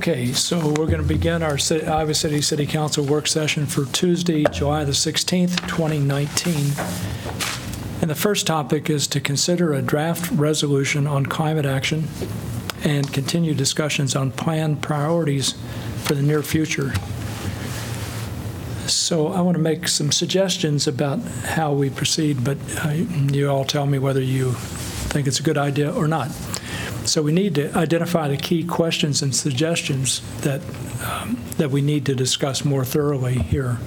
Okay, so we're going to begin our Iowa City City Council work session for Tuesday, July the 16th, 2019. And the first topic is to consider a draft resolution on climate action and continue discussions on planned priorities for the near future. So I want to make some suggestions about how we proceed, but uh, you all tell me whether you think it's a good idea or not. So we need to identify the key questions and suggestions that, um, that we need to discuss more thoroughly here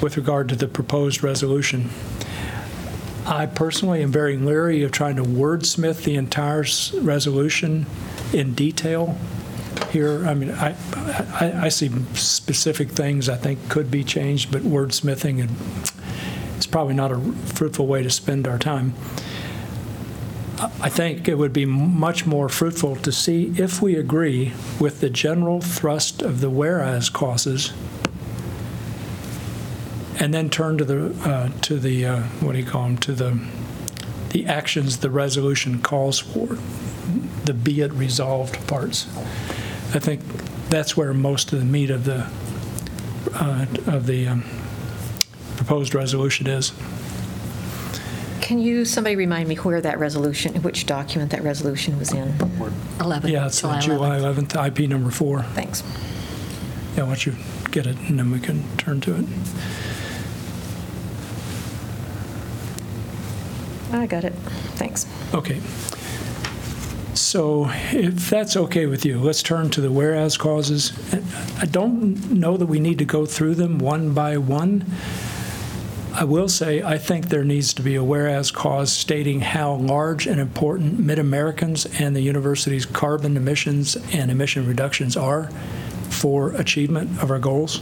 with regard to the proposed resolution. I personally am very leery of trying to wordsmith the entire resolution in detail here. I mean, I, I, I see specific things I think could be changed, but wordsmithing, and it's probably not a fruitful way to spend our time. I think it would be much more fruitful to see if we agree with the general thrust of the whereas clauses, and then turn to the, uh, to the, uh, what do you call them, to the, the actions the resolution calls for, the be it resolved parts. I think that's where most of the meat of the, uh, of the um, proposed resolution is. Can you, somebody remind me where that resolution, which document that resolution was in? 11. Yeah, it's uh, July 11th, IP number four. Thanks. Yeah, once you get it, and then we can turn to it. I got it. Thanks. Okay. So if that's okay with you, let's turn to the whereas clauses. I don't know that we need to go through them one by one. I will say, I think there needs to be a whereas clause stating how large and important Mid-Americans and the university's carbon emissions and emission reductions are for achievement of our goals.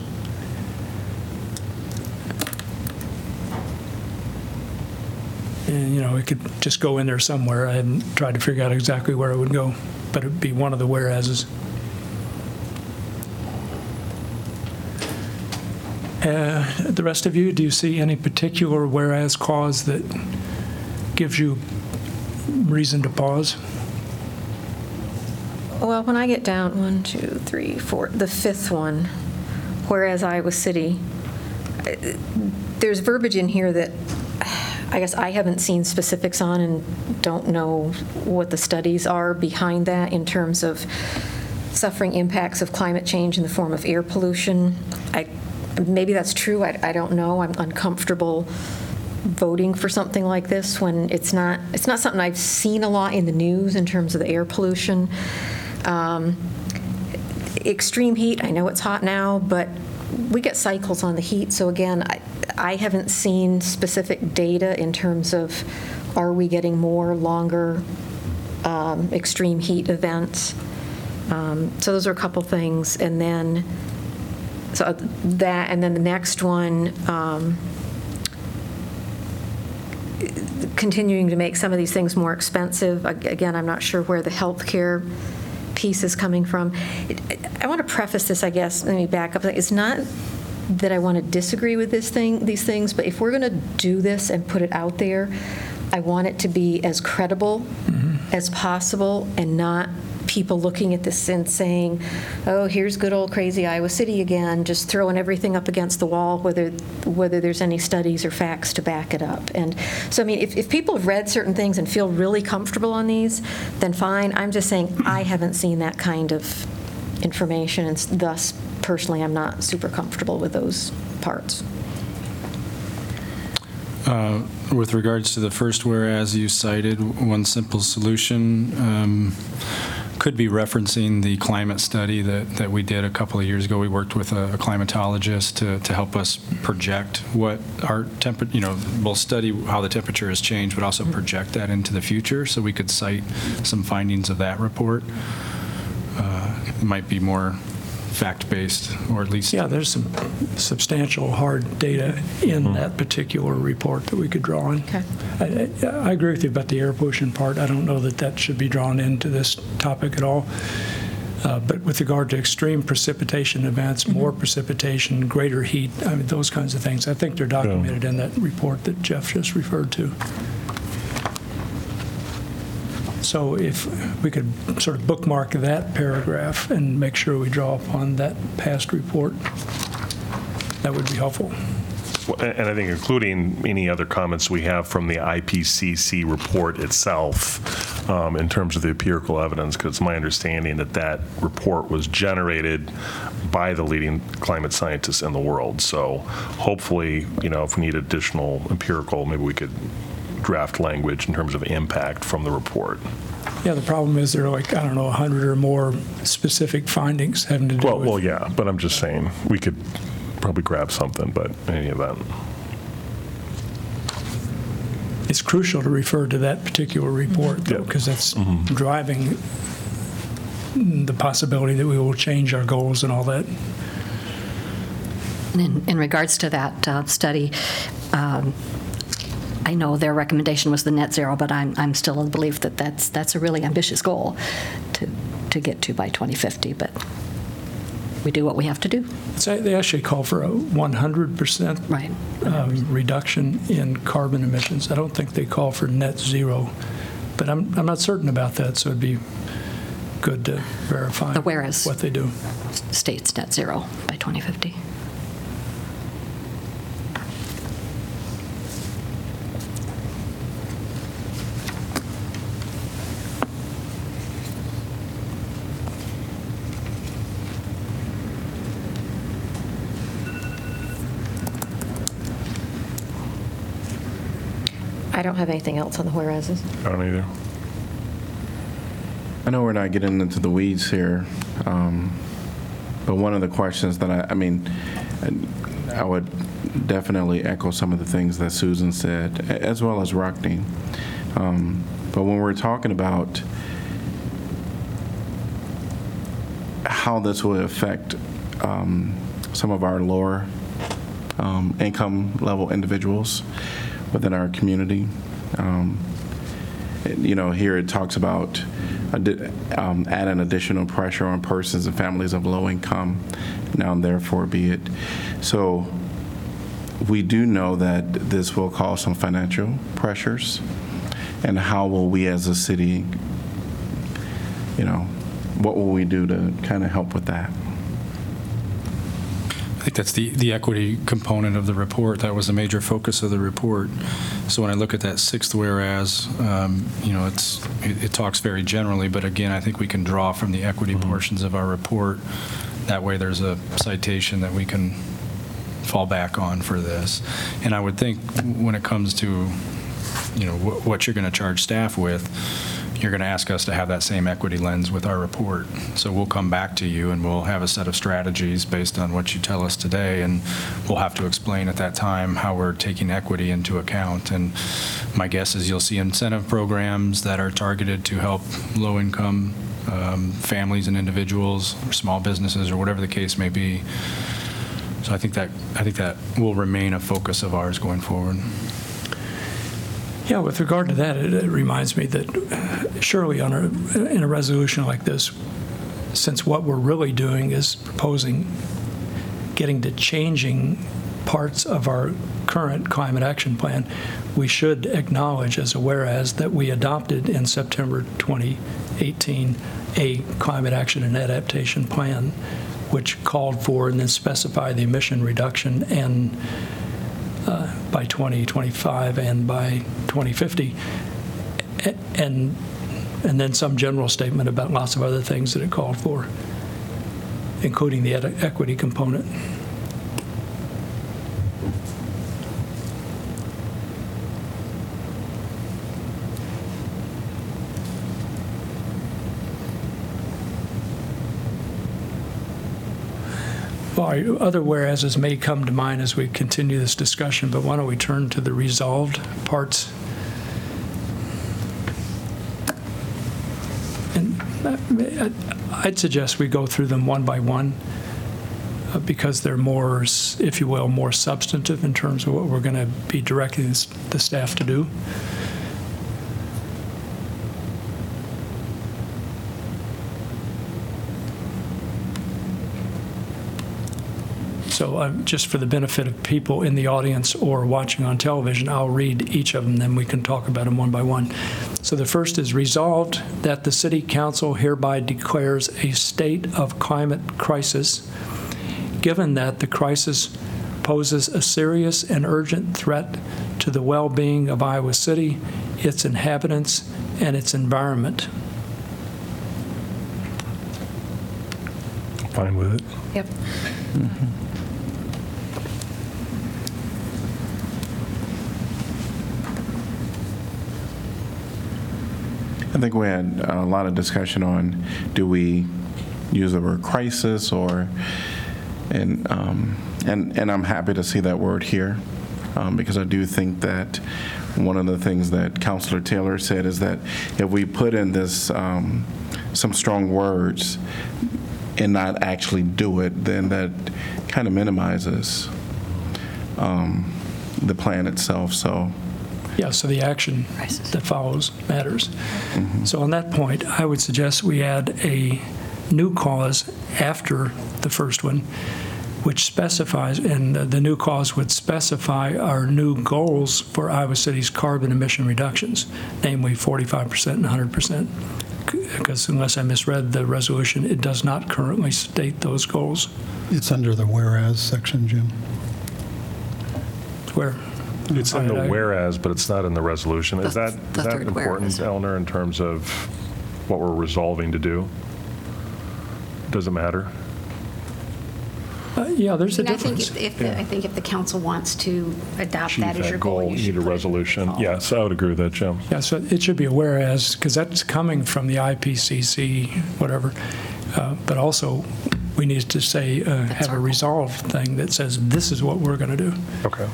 And, you know, it could just go in there somewhere. I hadn't tried to figure out exactly where it would go, but it'd be one of the whereases. Uh, the rest of you, do you see any particular whereas clause that gives you reason to pause? Well, when I get down, one, two, three, four, the fifth one, whereas Iowa City, there's verbiage in here that I guess I haven't seen specifics on and don't know what the studies are behind that in terms of suffering impacts of climate change in the form of air pollution. Maybe that's true, I, I don't know, I'm uncomfortable voting for something like this when it's not, it's not something I've seen a lot in the news in terms of the air pollution. Um, Extreme heat, I know it's hot now, but we get cycles on the heat, so again, I, I haven't seen specific data in terms of, are we getting more, longer, um, extreme heat events? Um, So those are a couple things, and then, so that, and then the next one, um, continuing to make some of these things more expensive. Ag- Again, I'm not sure where the healthcare piece is coming from. It- I want to preface this, I guess, let me back up. It's not that I want to disagree with this thing, these things, but if we're going to do this and put it out there, I want it to be as credible as possible and not people looking at this and saying, oh, here's good old crazy Iowa City again, just throwing everything up against the wall, whether, whether there's any studies or facts to back it up. And so, I mean, if, if people have read certain things and feel really comfortable on these, then fine. I'm just saying, I haven't seen that kind of information, and thus, personally, I'm not super comfortable with those parts. Uh, With regards to the first whereas you cited, one simple solution um, could be referencing the climate study that, that we did a couple of years ago. We worked with a climatologist to, to help us project what our temperature, you know, we'll study how the temperature has changed, but also project that into the future, so we could cite some findings of that report. Uh, It might be more fact-based, or at least Yeah, there's some substantial hard data in that particular report that we could draw on. Okay. I, I I agree with you about the air pollution part. I don't know that that should be drawn into this topic at all. Uh, But with regard to extreme precipitation events, more precipitation, greater heat, I mean, those kinds of things, I think they're documented in that report that Jeff just referred to. So if we could sort of bookmark that paragraph and make sure we draw upon that past report, that would be helpful. And I think including any other comments we have from the IPCC report itself um, in terms of the empirical evidence, because it's my understanding that that report was generated by the leading climate scientists in the world. So hopefully, you know, if we need additional empirical, maybe we could draft language in terms of impact from the report. Yeah, the problem is there are like, I don't know, 100 or more specific findings having to do Well, well, yeah, but I'm just saying, we could probably grab something, but in any event. it's crucial to refer to that particular report, though, Yeah. because that's driving the possibility that we will change our goals and all that. In in regards to that uh, study, um, I know their recommendation was the net zero, but I'm, I'm still of the belief that that's, that's a really ambitious goal to, to get to by 2050, but we do what we have to do. So They actually call for a 100% Right. um, reduction in carbon emissions. I don't think they call for net zero, but I'm, I'm not certain about that, so it'd be good to verify The whereas. what they do. States net zero by 2050. Anything else on the whereases. I don't either. I know we're not getting into the weeds here, um, but one of the questions that I, I mean, I would definitely echo some of the things that Susan said, as well as Rockne. Um, But when we're talking about how this will affect um, some of our lower um, income level individuals within our community, um, you know, here it talks about um, adding additional pressure on persons and families of low income, now and therefore be it. So we do know that this will cause some financial pressures. And how will we as a city, you know, what will we do to kind of help with that? I think that's the, the equity component of the report. That was a major focus of the report. So when I look at that sixth whereas, um, you know, it's, it it talks very generally, but again, I think we can draw from the equity portions of our report. That way, there's a citation that we can fall back on for this. And I would think when it comes to, you know, wh- what you're going to charge staff with, you're going to ask us to have that same equity lens with our report. So we'll come back to you and we'll have a set of strategies based on what you tell us today, and we'll have to explain at that time how we're taking equity into account. And my guess is you'll see incentive programs that are targeted to help low-income um, families and individuals, or small businesses, or whatever the case may be. So I think that, I think that will remain a focus of ours going forward. Yeah, with regard to that, it it reminds me that uh, surely on a, in a resolution like this, since what we're really doing is proposing getting to changing parts of our current climate action plan, we should acknowledge as a whereas that we adopted in September 2018 a climate action and adaptation plan, which called for and then specified the emission reduction and uh, by 2025 and by 2050. A- And, and then some general statement about lots of other things that it called for, including the ed- equity component. Other whereases may come to mind as we continue this discussion, but why don't we turn to the resolved parts? And uh, I'd suggest we go through them one by one uh, because they're more, if you will, more substantive in terms of what we're going to be directing the staff to do. So um, just for the benefit of people in the audience or watching on television, I'll read each of them, then we can talk about them one by one. So the first is resolved that the city council hereby declares a state of climate crisis, given that the crisis poses a serious and urgent threat to the well-being of Iowa City, its inhabitants, and its environment. Fine with it. Yep. I think we had a lot of discussion on, do we use the word crisis or, and, um, and, and I'm happy to see that word here, um, because I do think that one of the things that Councilor Taylor said is that if we put in this, um, some strong words and not actually do it, then that kind of minimizes um, the plan itself, so. Yeah, so the action that follows matters. Mm-hmm. So on that point, I would suggest we add a new clause after the first one, which specifies, and the new clause would specify our new goals for Iowa City's carbon emission reductions, namely 45% and 100%. Because unless I misread the resolution, it does not currently state those goals. It's under the whereas section, Jim. Where? It's in the I- I- whereas, but it's not in the resolution. Is The- that, the that third important, whereas. Eleanor, in terms of what we're resolving to do? Does it matter? Uh, Yeah, there's a And I think difference. if, if the- I think if the council wants to adopt Achieve that as your goal, you You should need a put it- resolution. Yes, I would agree with that, Jim. Yeah, so it should be a whereas, because that's coming from the IPCC, whatever. Uh, But also, we need to say, uh, have a goal. resolve thing that says, this is what we're going to do. Okay.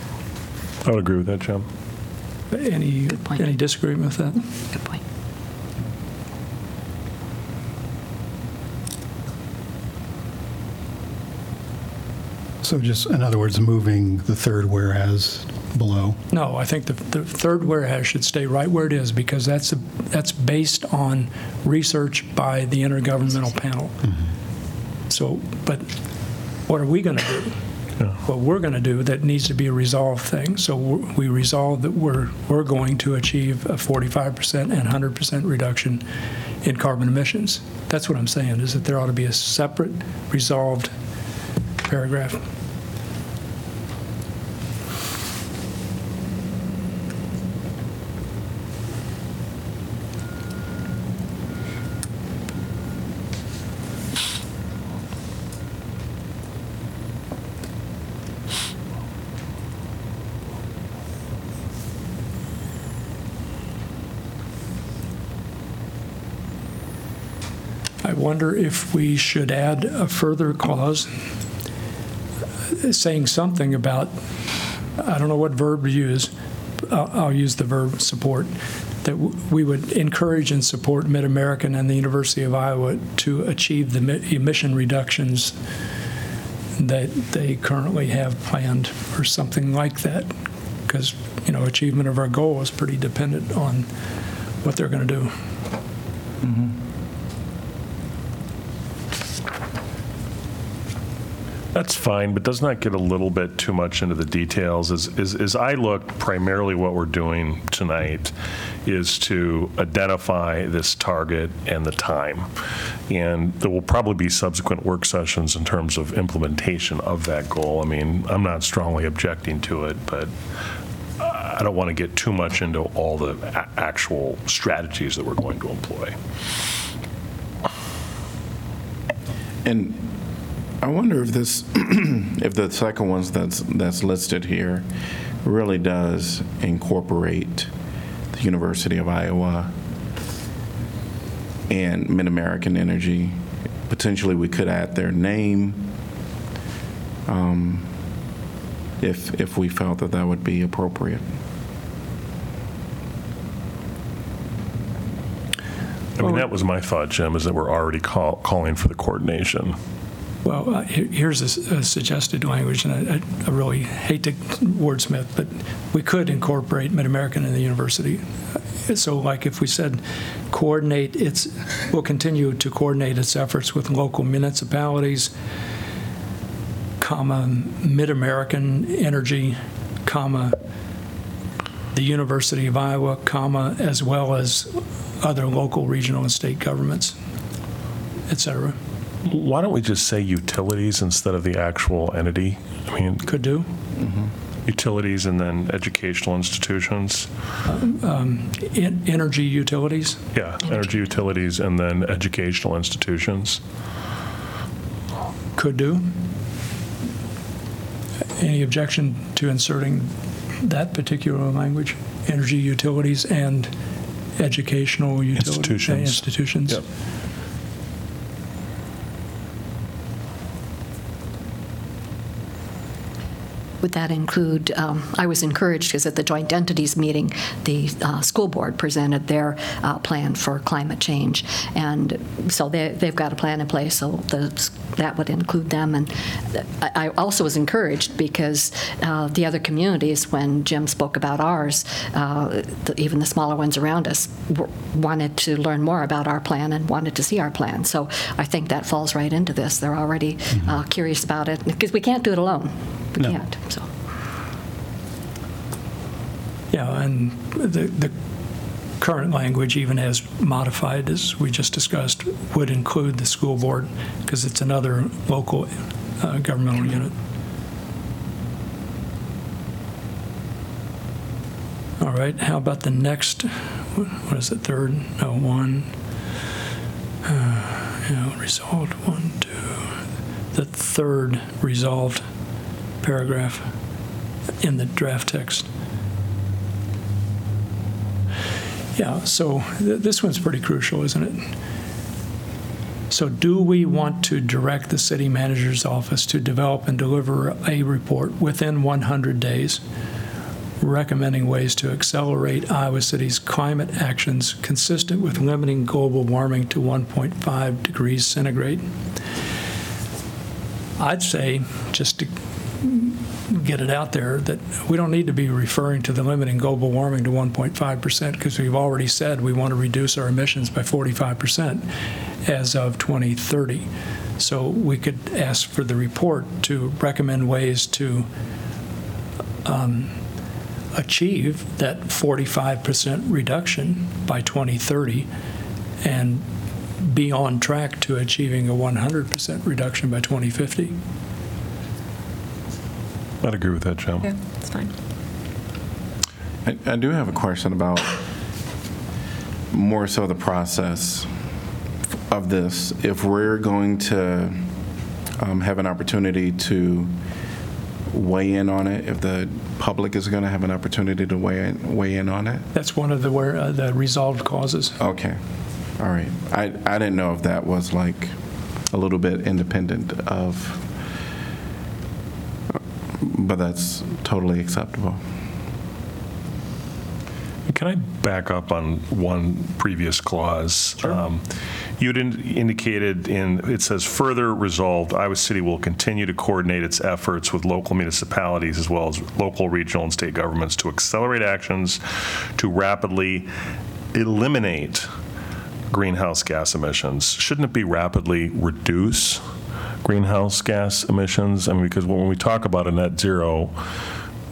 I would agree with that, Jim. Any, Good point. any disagreement with that? Good point. So just, in other words, moving the third whereas below. No, I think the, the third whereas should stay right where it is, because that's, a- that's based on research by the Intergovernmental Panel. Mm-hmm. So, but what are we going to do? What we're going to do, that needs to be a resolved thing. So we resolve that we're, we're going to achieve a 45% and 100% reduction in carbon emissions. That's what I'm saying, is that there ought to be a separate resolved paragraph. Wonder if we should add a further clause saying something about, I don't know what verb to use, I'll use the verb support, that we would encourage and support Mid-American and the University of Iowa to achieve the mi- emission reductions that they currently have planned, or something like that. Because, you know, achievement of our goal is pretty dependent on what they're going to do. Mm-hmm. That's fine, but doesn't that get a little bit too much into the details? As, as, as I look, primarily what we're doing tonight is to identify this target and the time. And there will probably be subsequent work sessions in terms of implementation of that goal. I mean, I'm not strongly objecting to it, but I don't want to get too much into all the a- actual strategies that we're going to employ. And I wonder if this, if the second ones that's, that's listed here really does incorporate the University of Iowa and Mid-American Energy. Potentially, we could add their name um, if, if we felt that that would be appropriate. I mean, that was my thought, Jim, is that we're already call, calling for the coordination. Well, uh, here- here's a, suggested language, and I- I really hate to wordsmith, but we could incorporate Mid-American in the university. So like if we said coordinate its, will continue to coordinate its efforts with local municipalities, comma, Mid-American Energy, comma, the University of Iowa, comma, as well as other local, regional, and state governments, et cetera. Why don't we just say utilities instead of the actual entity? I mean, Could do. Mm-hmm. utilities and then educational institutions. Um, en- Energy utilities, Yeah, energy utilities and then educational institutions. could do. Any objection to inserting that particular language? Energy utilities and educational utilities? Institutions. Institutions. Yep. Would that include, um, I was encouraged because at the joint entities meeting, the uh, school board presented their uh, plan for climate change. And so they, they've got a plan in place, so the, that would include them. And I I also was encouraged because uh, the other communities, when Jim spoke about ours, uh, the- even the smaller ones around us, w- wanted to learn more about our plan and wanted to see our plan. So I think that falls right into this. They're already uh, curious about it, because we can't do it alone. We No. can't, so. Yeah, and the, the current language, even as modified, as we just discussed, would include the school board, because it's another local uh, governmental unit. All right, how about the next, what what is it, third, no, one, uh, yeah, resolved, one, two, the third resolved paragraph in the draft text. Yeah, so th- this one's pretty crucial, isn't it? So do we want to direct the city manager's office to develop and deliver a report within 100 days recommending ways to accelerate Iowa City's climate actions consistent with limiting global warming to 1.5 degrees centigrade? I'd say, just to get it out there that we don't need to be referring to the limiting global warming to 1.5% because we've already said we want to reduce our emissions by 45% as of 2030. So we could ask for the report to recommend ways to um, achieve that 45% reduction by 2030 and be on track to achieving a 100% reduction by 2050. I'd agree with that, Jim. Yeah, that's fine. I, I do have a question about more so the process of this. If we're going to um, have an opportunity to weigh in on it, if the public is going to have an opportunity to weigh in, weigh in on it? That's one of the, where, uh, the resolved causes. Okay, all right. I, I didn't know if that was like a little bit independent of, but that's totally acceptable. Can I back up on one previous clause? Um, You'd in- indicated in, it says, "Further resolved, Iowa City will continue to coordinate its efforts with local municipalities as well as local, regional, and state governments to accelerate actions to rapidly eliminate greenhouse gas emissions." Shouldn't it be rapidly reduce greenhouse gas emissions? I mean, because when we talk about a net zero,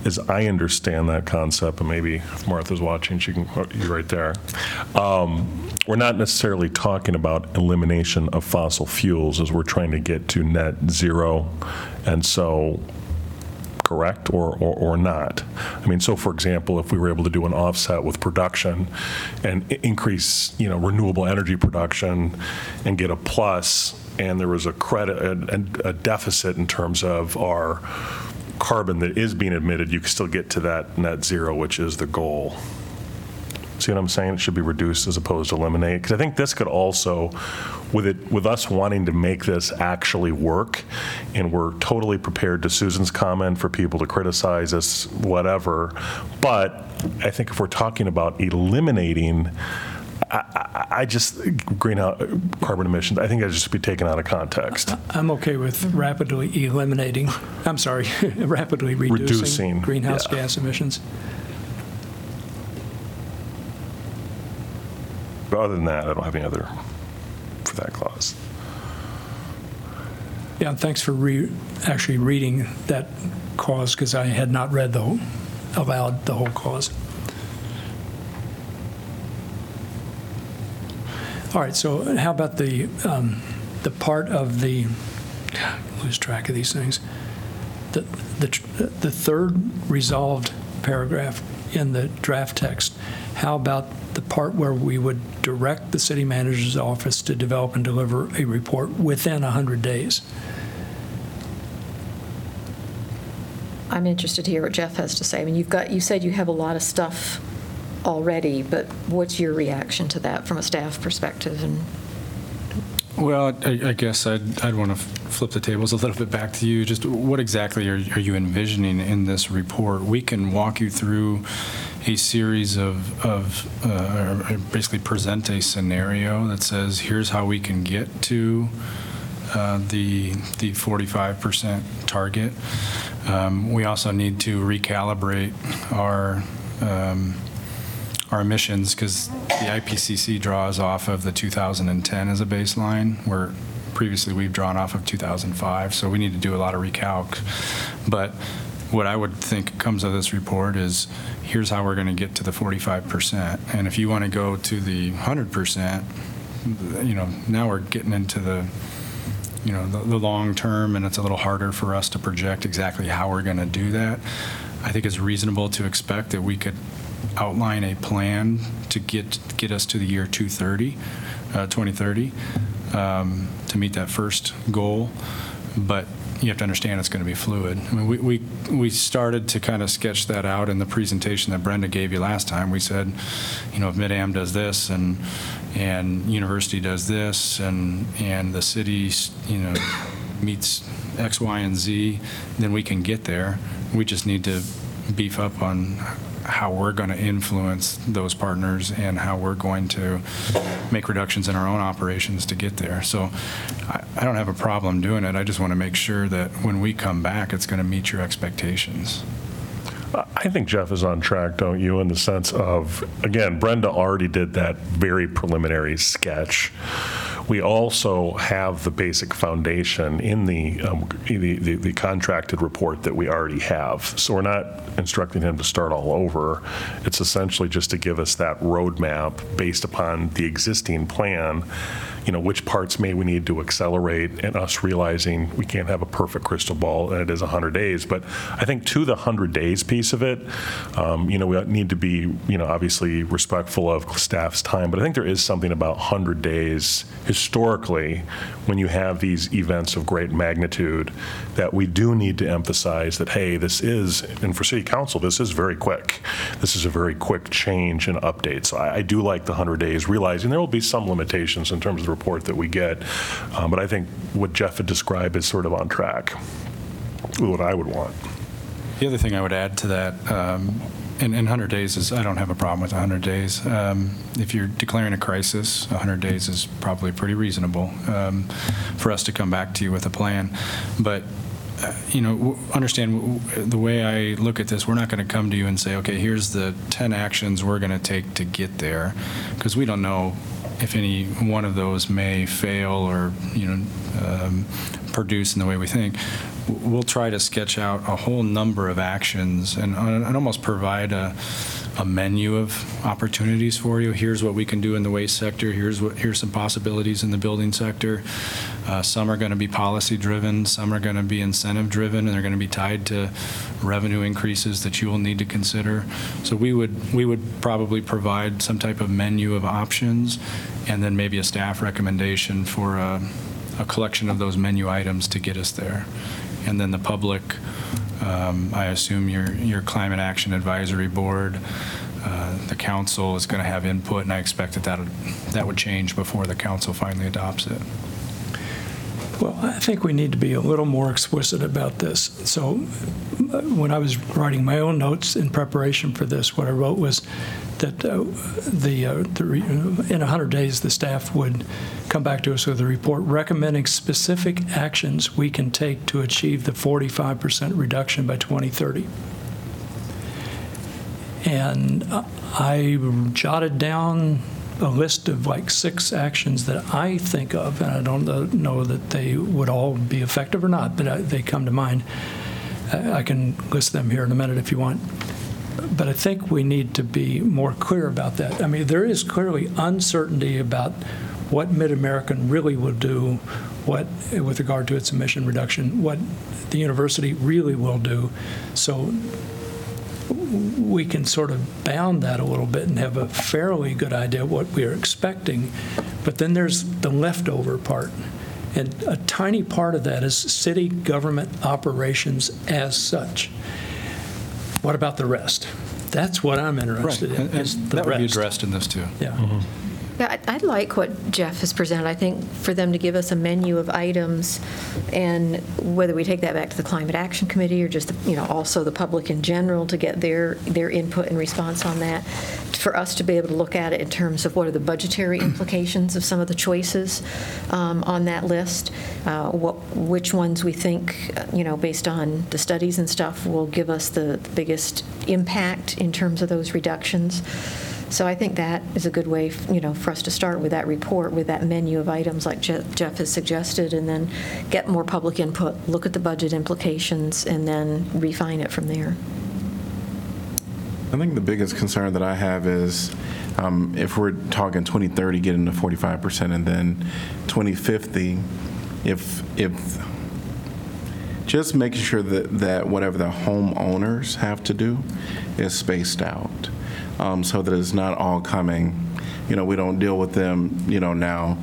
as I understand that concept, and maybe if Martha's watching, she can, oh, you're right there. Um, We're not necessarily talking about elimination of fossil fuels as we're trying to get to net zero. And so, correct or, or, or not? I mean, so for example, if we were able to do an offset with production and increase, you know, renewable energy production and get a plus, and there was a credit, a, a deficit in terms of our carbon that is being emitted, you can still get to that net zero, which is the goal. See what I'm saying? It should be reduced as opposed to eliminate. Because I think this could also, with it, with us wanting to make this actually work, and we're totally prepared to Susan's comment for people to criticize us, whatever. But I think if we're talking about eliminating, I, I, just greenhouse carbon emissions, I think that just be taken out of context. I'm okay with rapidly eliminating, I'm sorry, rapidly reducing Reducing, greenhouse yeah. gas emissions. But other than that, I don't have any other for that clause. Yeah, and thanks for re, actually reading that clause, because I had not read the, whole aloud the whole clause. All right, so how about the, um, the part of the, lose track of these things, the, the the third resolved paragraph in the draft text, how about the part where we would direct the city manager's office to develop and deliver a report within 100 days? I'm interested to hear what Jeff has to say. I mean, you've got, you said you have a lot of stuff already, but what's your reaction to that from a staff perspective? And Well, I I guess I'd, I'd want to flip the tables a little bit back to you. Just what exactly are are you envisioning in this report? We can walk you through a series of, of, uh, or basically present a scenario that says, here's how we can get to uh, the, the 45% target. Um, We also need to recalibrate our, um, our emissions, because the IPCC draws off of the 2010 as a baseline, where previously we've drawn off of 2005, so we need to do a lot of recalc. But what I would think comes of this report is, here's how we're going to get to the 45%. And if you want to go to the 100%, you know, now we're getting into the, you know, the, the long term, and it's a little harder for us to project exactly how we're going to do that. I think it's reasonable to expect that we could outline a plan to get, get us to the year 230, uh, 2030, um, to meet that first goal. But you have to understand it's going to be fluid. I mean, we, we, we started to kind of sketch that out in the presentation that Brenda gave you last time. We said, you know, if Mid-Am does this and, and university does this and, and the city, you know, meets X, Y, and Z, then we can get there. We just need to beef up on how we're going to influence those partners and how we're going to make reductions in our own operations to get there. So I, I don't have a problem doing it. I just want to make sure that when we come back, it's going to meet your expectations. I think Jeff is on track, don't you, in the sense of, again, Brenda already did that very preliminary sketch. We also have the basic foundation in the, um, the, the the contracted report that we already have. So we're not instructing him to start all over. It's essentially just to give us that roadmap based upon the existing plan, you know, which parts may we need to accelerate, and us realizing we can't have a perfect crystal ball, and it is 100 days. But I think to the 100 days piece of it, um, you know, we need to be, you know, obviously respectful of staff's time, but I think there is something about 100 days historically, when you have these events of great magnitude, that we do need to emphasize that, hey, this is, and for city council, this is very quick. This is a very quick change and update. So I, I do like the 100 days, realizing there will be some limitations in terms of the report that we get. Um, But I think what Jeff had described is sort of on track with what I would want. The other thing I would add to that, um, in, in 100 days is, I don't have a problem with 100 days. Um, If you're declaring a crisis, 100 days is probably pretty reasonable um, for us to come back to you with a plan. But, uh, you know, w- understand, w- the way I look at this, we're not going to come to you and say, okay, here's the 10 actions we're going to take to get there, because we don't know if any one of those may fail or, you know, um, produce in the way we think, we'll try to sketch out a whole number of actions and, and almost provide a, a menu of opportunities for you. Here's what we can do in the waste sector. Here's what, here's some possibilities in the building sector. Uh, Some are going to be policy-driven, some are going to be incentive-driven, and they're going to be tied to revenue increases that you will need to consider. So we would, we would probably provide some type of menu of options, and then maybe a staff recommendation for a, a collection of those menu items to get us there. And then the public, um, I assume your, your Climate Action Advisory Board, uh, the council is going to have input, and I expect that that that would change before the council finally adopts it. Well, I think we need to be a little more explicit about this. So uh, when I was writing my own notes in preparation for this, what I wrote was that uh, the, uh, the re- in 100 days, the staff would come back to us with a report recommending specific actions we can take to achieve the 45% reduction by 2030. And uh, I jotted down a list of like six actions that I think of, and I don't know- that they would all be effective or not, but I- they come to mind. I can list them here in a minute if you want. But I think we need to be more clear about that. I mean, there is clearly uncertainty about what Mid-American really will do, what, with regard to its emission reduction, what the university really will do. So we can sort of bound that a little bit and have a fairly good idea of what we are expecting. But then there's the leftover part. And a tiny part of that is city government operations as such. What about the rest? That's what I'm Right, interested in, and and is the that would be addressed in this, too. Yeah. Mm-hmm. Yeah, I- I'd like what Jeff has presented. I think for them to give us a menu of items, and whether we take that back to the Climate Action Committee or just, you know, also the public in general to get their, their input and response on that, for us to be able to look at it in terms of what are the budgetary implications of some of the choices um, on that list, uh, what, which ones we think, you know, based on the studies and stuff, will give us the biggest impact in terms of those reductions. So I think that is a good way, you know, for us to start with that report, with that menu of items like Je- Jeff has suggested, and then get more public input, look at the budget implications, and then refine it from there. I think the biggest concern that I have is um, if we're talking 2030, getting to 45%, and then 2050, if, if, just making sure that, that whatever the homeowners have to do is spaced out, um, so that it's not all coming, you know, we don't deal with them, you know, now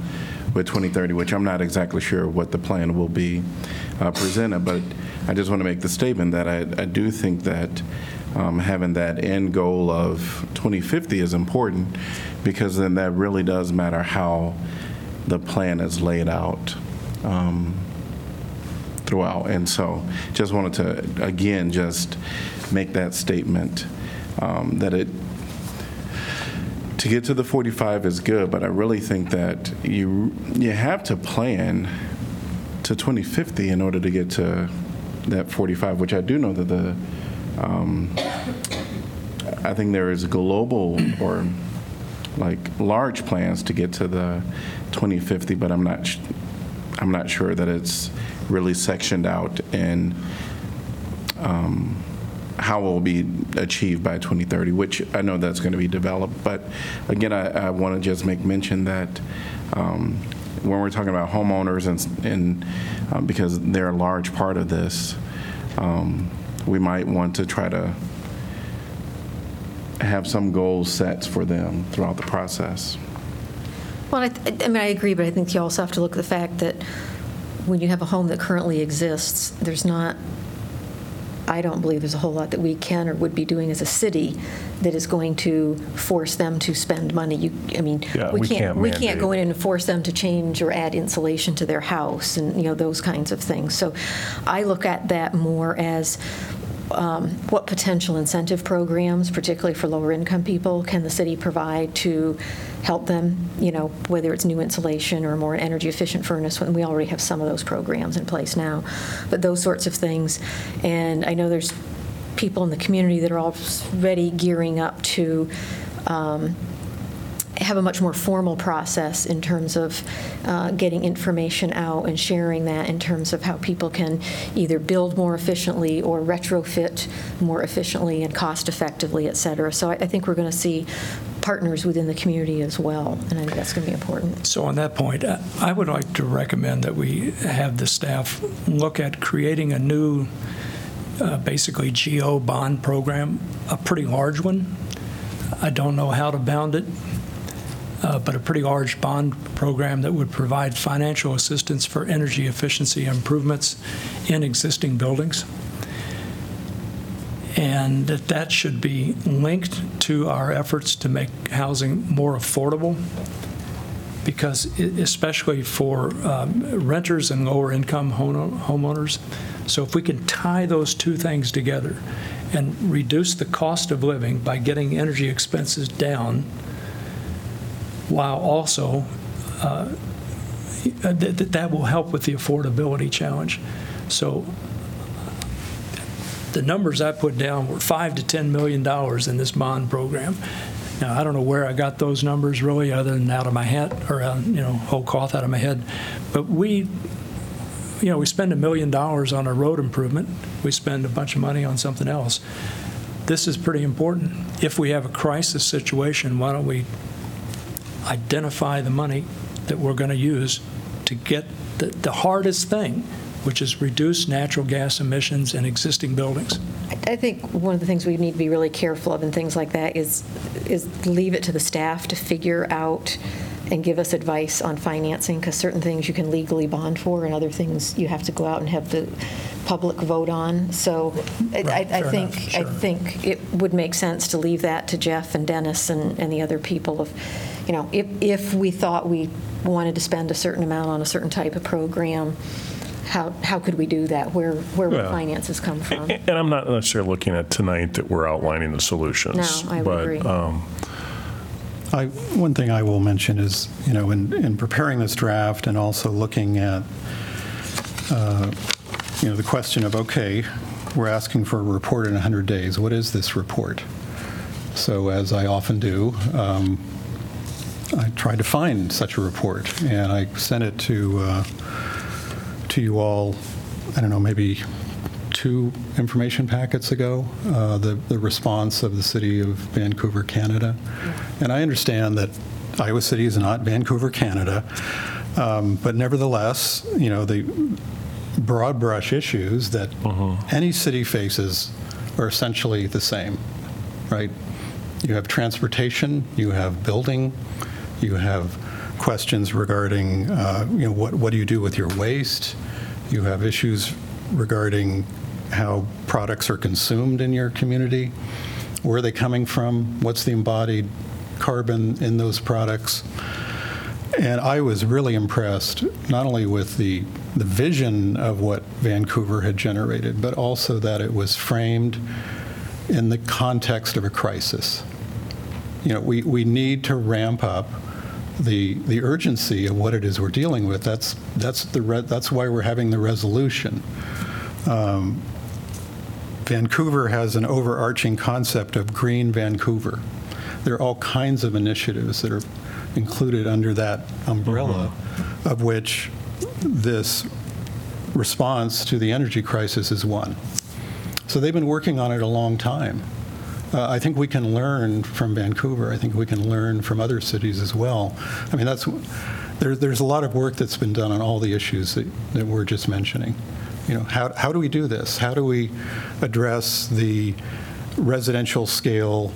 with 2030, which I'm not exactly sure what the plan will be uh, presented, but I just want to make the statement that I, I do think that um, having that end goal of 2050 is important, because then that really does matter how the plan is laid out um, throughout. And so just wanted to, again, just make that statement, um, that it, to get to the 45 is good, but I really think that you, you have to plan to 2050 in order to get to that 45, which I do know that the, um, I think there is global or like large plans to get to the 2050, but I'm not, sh- I'm not sure that it's really sectioned out in um, how it will be achieved by 2030, which I know that's going to be developed. But again, I, I want to just make mention that um, when we're talking about homeowners and, and um, because they're a large part of this, um, we might want to try to have some goals set for them throughout the process. Well, I, th- I mean, I agree, but I think you also have to look at the fact that when you have a home that currently exists, there's not, I don't believe there's a whole lot that we can or would be doing as a city that is going to force them to spend money. You, I mean, Yeah, we can't we can't go in and force them to change or add insulation to their house and, you know, those kinds of things. So I look at that more as um, what potential incentive programs, particularly for lower-income people, can the city provide to help them, you know, whether it's new insulation or more energy-efficient furnace, when we already have some of those programs in place now, but those sorts of things. And I know there's people in the community that are already gearing up to um, have a much more formal process in terms of uh, getting information out and sharing that in terms of how people can either build more efficiently or retrofit more efficiently and cost-effectively, et cetera. So I I think we're going to see partners within the community as well, and I think that's going to be important. So on that point, I I would like to recommend that we have the staff look at creating a new, uh, basically GO bond program, a pretty large one. I don't know how to bound it, uh, but a pretty large bond program that would provide financial assistance for energy efficiency improvements in existing buildings. And that that should be linked to our efforts to make housing more affordable because especially for um, renters and lower-income homeowners. So if we can tie those two things together and reduce the cost of living by getting energy expenses down, while also, uh, that that- will help with the affordability challenge. So the numbers I put down were 5 to 10 million dollars in this bond program. Now, I don't know where I got those numbers really, other than out of my head or, uh, you know, whole cloth out of my head. But we, you know, we spend a million dollars on a road improvement, we spend a bunch of money on something else. This is pretty important. If we have a crisis situation, why don't we identify the money that we're going to use to get the, the hardest thing, which is reduce natural gas emissions in existing buildings. I think one of the things we need to be really careful of and things like that is, is leave it to the staff to figure out and give us advice on financing, because certain things you can legally bond for, and other things you have to go out and have the public vote on. So I- I, I think, enough, I think it would make sense to leave that to Jeff and Dennis and, and the other people of, you know, if, if we thought we wanted to spend a certain amount on a certain type of program, how, how could we do that? Where, where would Yeah. finances come from? And I'm not necessarily looking at tonight that we're outlining the solutions. No, I would but, agree. um, I, one thing I will mention is, you know, in, in preparing this draft and also looking at, uh, you know, the question of, okay, we're asking for a report in 100 days. What is this report? So as I often do, um, I tried to find such a report, and I sent it to, uh, to you all, I don't know, maybe two information packets ago, uh, the, the response of the city of Vancouver, Canada. And I understand that Iowa City is not Vancouver, Canada, um, but nevertheless, you know, the broad brush issues that any city faces are essentially the same, right? You have transportation, you have building, you have questions regarding, uh, you know, what, what do you do with your waste? You have issues regarding how products are consumed in your community. Where are they coming from? What's the embodied carbon in those products? And I was really impressed, not only with the, the vision of what Vancouver had generated, but also that it was framed in the context of a crisis. You know, we, we need to ramp up the, the urgency of what it is we're dealing with. That's, that's, the, re- that's why we're having the resolution. Um, Vancouver has an overarching concept of Green Vancouver. There are all kinds of initiatives that are included under that umbrella, of which this response to the energy crisis is one. So they've been working on it a long time. Uh, I think we can learn from Vancouver. I think we can learn from other cities as well. I mean, that's there, there's a lot of work that's been done on all the issues that, that we're just mentioning. You know, how, how do we do this? How do we address the residential scale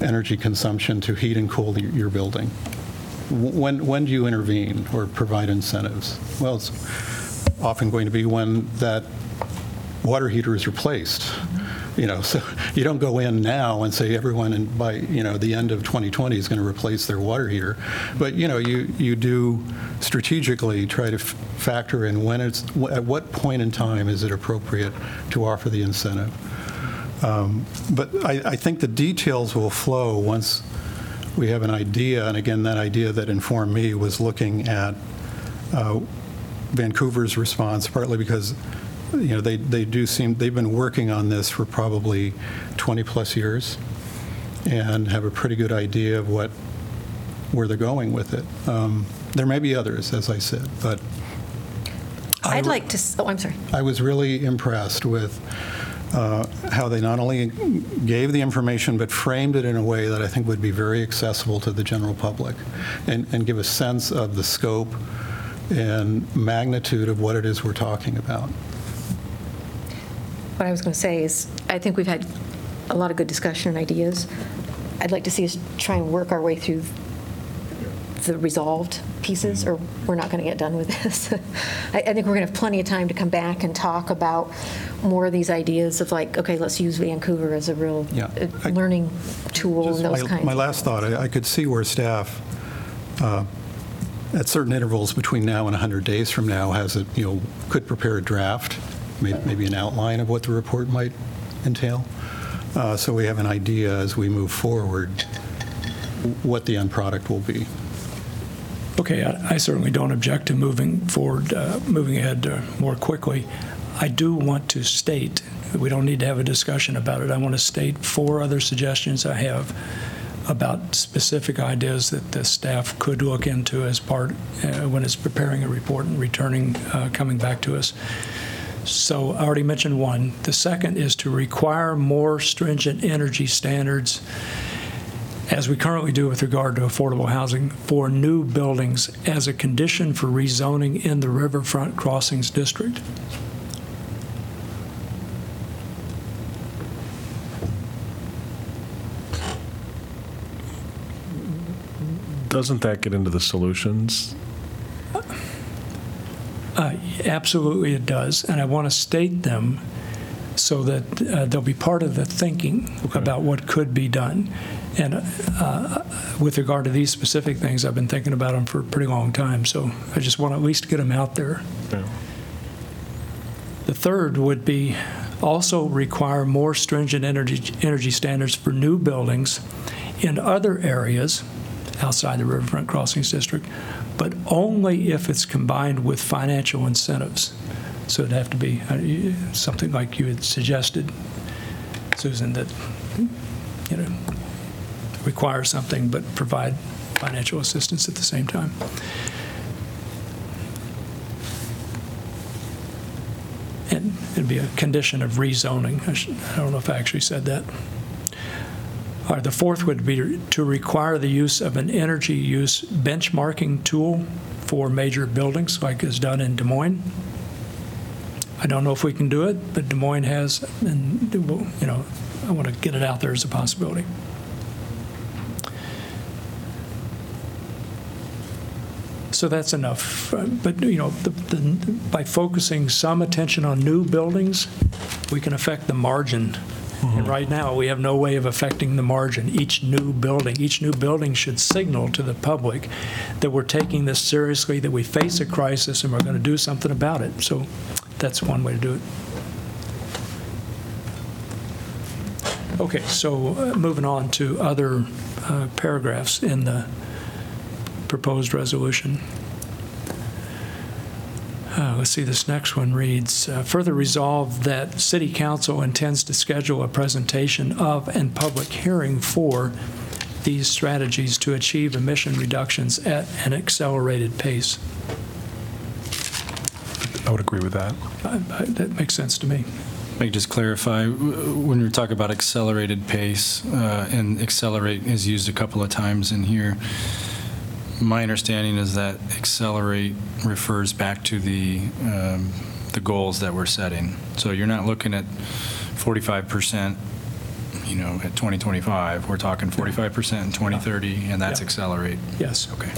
energy consumption to heat and cool your, your building? When, when do you intervene or provide incentives? Well, it's often going to be when that water heater is replaced. You know, so you don't go in now and say everyone in, by, you know, the end of 2020 is going to replace their water heater. But, you know, you, you do strategically try to f- factor in when it's, wh- at what point in time is it appropriate to offer the incentive. Um, But I, I think the details will flow once we have an idea, and again, that idea that informed me was looking at uh, Vancouver's response, partly because, you know, they, they do seem, they've been working on this for probably 20-plus years and have a pretty good idea of what, where they're going with it. Um, There may be others, as I said, but I I'd re- like to, s- oh, I'm sorry. I was really impressed with uh, how they not only gave the information, but framed it in a way that I think would be very accessible to the general public and, and give a sense of the scope and magnitude of what it is we're talking about. What I was going to say is, I think we've had a lot of good discussion and ideas. I'd like to see us try and work our way through the resolved pieces, or we're not going to get done with this. I, I think we're going to have plenty of time to come back and talk about more of these ideas of like, okay, let's use Vancouver as a real Yeah. uh, I- learning tool Just and those my- kinds. My last thought, I I could see where staff, uh, at certain intervals between now and 100 days from now, has a, you know, could prepare a draft, may- maybe an outline of what the report might entail, Uh, so we have an idea as we move forward what the end product will be. Okay, I I certainly don't object to moving forward, uh, moving ahead uh, more quickly. I do want to state, we don't need to have a discussion about it, I want to state four other suggestions I have about specific ideas that the staff could look into as part, uh, when it's preparing a report and returning, uh, coming back to us. So I already mentioned one. The second is to require more stringent energy standards as we currently do with regard to affordable housing, for new buildings as a condition for rezoning in the Riverfront Crossings District. Doesn't that get into the solutions? Uh, Absolutely, it does, and I want to state them so that uh, they'll be part of the thinking about what could be done. And uh, with regard to these specific things, I've been thinking about them for a pretty long time, so I just want to at least get them out there. Yeah. The third would be also require more stringent energy, energy standards for new buildings in other areas outside the Riverfront Crossings District, but only if it's combined with financial incentives. So it'd have to be uh, something like you had suggested, Susan, that, you know, require something but provide financial assistance at the same time. And it'd be a condition of rezoning. I should- I don't know if I actually said that. The fourth would be to require the use of an energy use benchmarking tool for major buildings, like is done in Des Moines. I don't know if we can do it, but Des Moines has, and, you know, I want to get it out there as a possibility. So that's enough. But, you know, the- the- by focusing some attention on new buildings, we can affect the margin. And right now, we have no way of affecting the margin. Each new building, each new building should signal to the public that we're taking this seriously, that we face a crisis, and we're going to do something about it. So that's one way to do it. Okay, so uh, moving on to other uh, paragraphs in the proposed resolution. Uh, Let's see, this next one reads, uh, "Further resolve that City Council intends to schedule a presentation of and public hearing for these strategies to achieve emission reductions at an accelerated pace." I would agree with that. I- I- That makes sense to me. Let me just clarify, w- when we talk about accelerated pace, uh, and accelerate is used a couple of times in here, my understanding is that accelerate refers back to the, um, the goals that we're setting. So you're not looking at 45%, you know, at 2025. We're talking 45% in 2030, and that's Yeah. accelerate. Yes. Okay.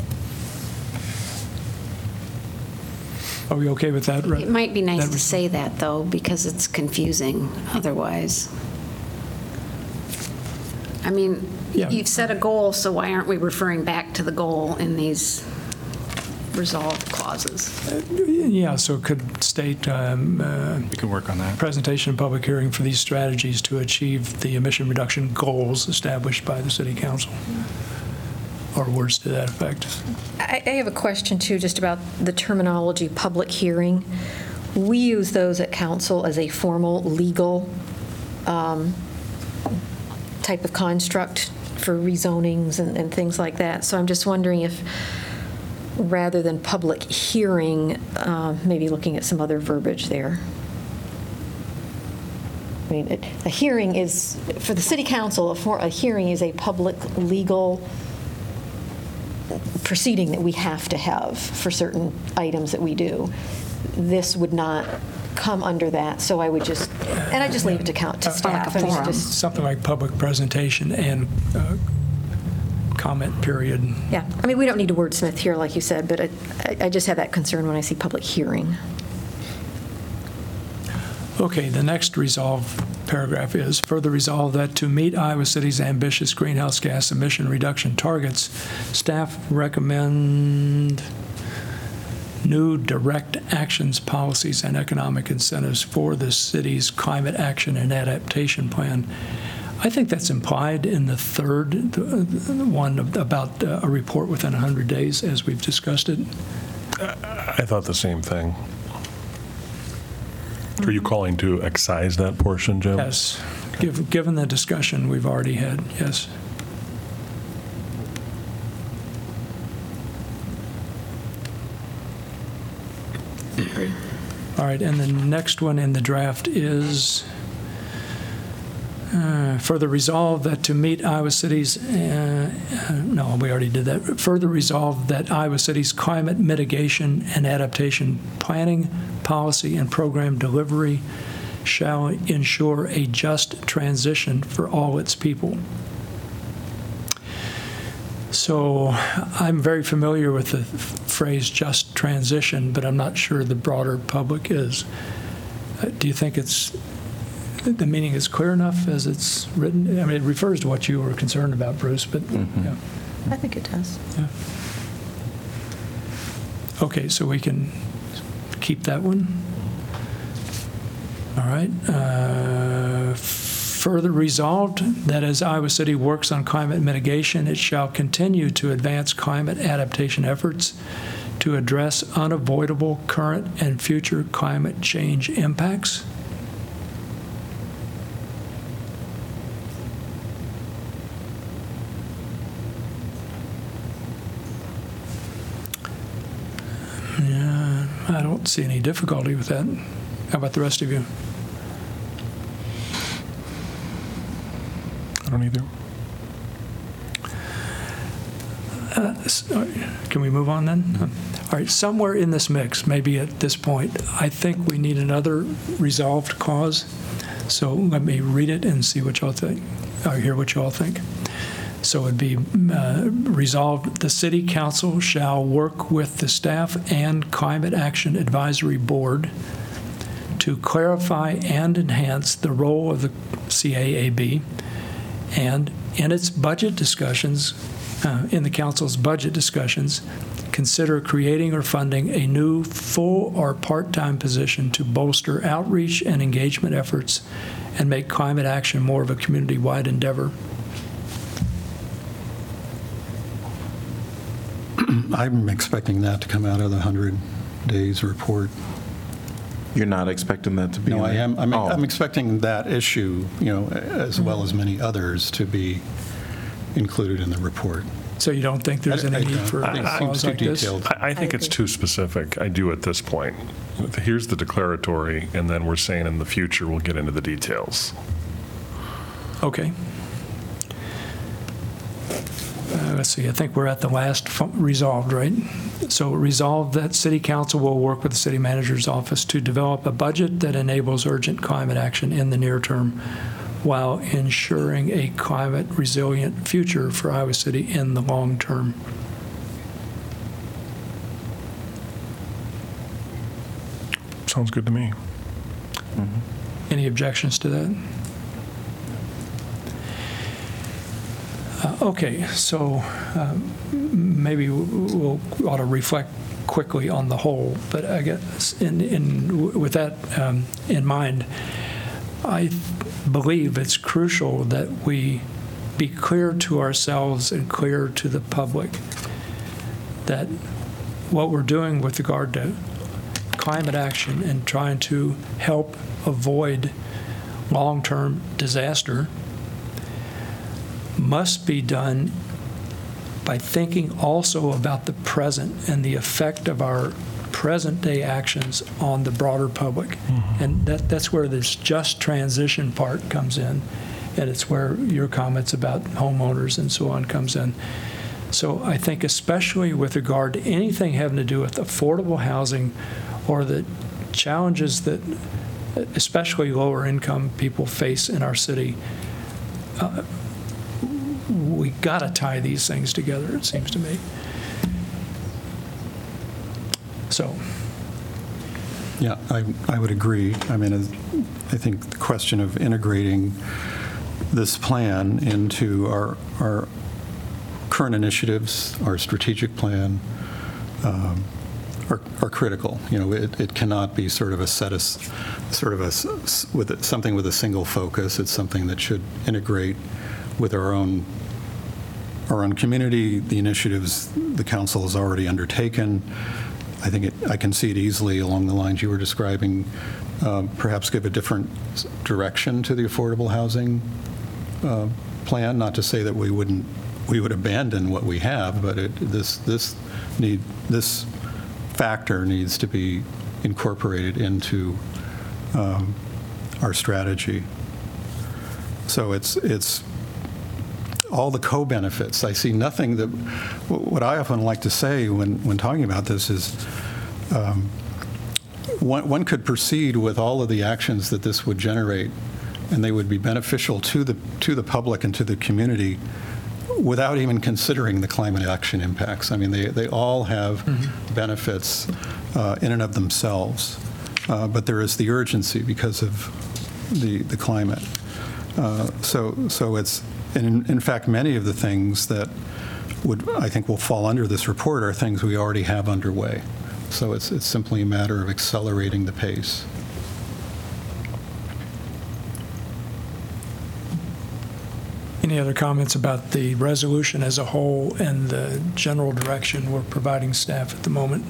Are we okay with that? It might be nice That to was- say that, though, because it's confusing otherwise. I mean, Yeah. you've set a goal, so why aren't we referring back to the goal in these resolved clauses? Yeah, so it could state um, uh, We could work on that. presentation and public hearing for these strategies to achieve the emission reduction goals established by the city council, or words to that effect. I I have a question, too, just about the terminology, public hearing. We use those at council as a formal, legal um, type of construct for rezonings and and things like that. So I'm just wondering if, rather than public hearing, uh, maybe looking at some other verbiage there. I mean, it- a hearing is, for the city council, a for- a hearing is a public, legal proceeding that we have to have for certain items that we do. This would not come under that, so I would just, and I just leave it to count, to staff. I mean, forum. just- Something like public presentation and uh, comment period. Yeah, I mean, we don't need to wordsmith here, like you said, but I- I I just have that concern when I see public hearing. Okay, the next resolve paragraph is, further resolve that to meet Iowa City's ambitious greenhouse gas emission reduction targets, staff recommend new direct actions, policies, and economic incentives for the city's climate action and adaptation plan. I think that's implied in the third, one about uh, a report within 100 days, as we've discussed it. I thought the same thing. Are you calling to excise that portion, Jim? Yes, Giv- given the discussion we've already had, yes. All right, and the next one in the draft is, Uh, Further resolve that to meet Iowa City's, uh, uh, no, we already did that. Further resolve that Iowa City's climate mitigation and adaptation planning, policy, and program delivery shall ensure a just transition for all its people. So I'm very familiar with the phrase "just transition," but I'm not sure the broader public is. Uh, Do you think it's, the meaning is clear enough as it's written? I mean, it refers to what you were concerned about, Bruce, but, yeah. I think it does. Okay, so we can keep that one? All right. uh, Further resolved that as Iowa City works on climate mitigation, it shall continue to advance climate adaptation efforts to address unavoidable current and future climate change impacts. Yeah, I don't see any difficulty with that. How about the rest of you? Don't either. Uh, Can we move on then? All right, somewhere in this mix, maybe at this point, I think we need another resolved cause. So let me read it and see what y'all think, or hear what y'all think. So it'd be uh, resolved, the city council shall work with the staff and Climate Action Advisory Board to clarify and enhance the role of the CAAB and in its budget discussions, uh, in the council's budget discussions, consider creating or funding a new full or part-time position to bolster outreach and engagement efforts and make climate action more of a community-wide endeavor. I'm expecting that to come out of the 100 days report. You're not expecting that to be? No, in I there? am, I'm Oh. I'm expecting that issue, you know, as well as many others, to be included in the report. So you don't think there's I- any I need don't for a think it seems clause too like this? detailed. I, I think it's agree. too specific. I do at this point. Here's the declaratory, and then we're saying in the future, we'll get into the details. Okay. Uh, Let's see, I think we're at the last fu- resolved, right? So resolved that city council will work with the city manager's office to develop a budget that enables urgent climate action in the near term while ensuring a climate resilient future for Iowa City in the long term. Sounds good to me. Any objections to that? Uh, Okay, so um, maybe we'll, ought to reflect quickly on the whole, but I guess, in, in, with that um, in mind, I believe it's crucial that we be clear to ourselves and clear to the public that what we're doing with regard to climate action and trying to help avoid long-term disaster must be done by thinking also about the present and the effect of our present-day actions on the broader public. And that, that's where this just transition part comes in, and it's where your comments about homeowners and so on comes in. So I think especially with regard to anything having to do with affordable housing or the challenges that especially lower-income people face in our city, uh, we got to tie these things together, it seems to me. So, Yeah, I, I would agree. I mean, I think the question of integrating this plan into our, our current initiatives, our strategic plan, um, are, are critical. You know, it, it cannot be sort of a set of, sort of a, with, a- something with a single focus. It's something that should integrate with our own, our own community, the initiatives the council has already undertaken. I think it, I can see it easily along the lines you were describing, um, perhaps give a different direction to the affordable housing uh, plan, not to say that we wouldn't, we would abandon what we have, but it, this, this need, this factor needs to be incorporated into um, our strategy. So it's, it's all the co-benefits. I see nothing that, what I often like to say when, when talking about this is, um, one, one could proceed with all of the actions that this would generate, and they would be beneficial to the, to the public and to the community without even considering the climate action impacts. I mean, they, they all have benefits uh, in and of themselves, Uh, but there is the urgency because of the, the climate. Uh, So, so it's, in, in fact, many of the things that would, I think will fall under this report are things we already have underway. So it's, it's simply a matter of accelerating the pace. Any other comments about the resolution as a whole and the general direction we're providing staff at the moment?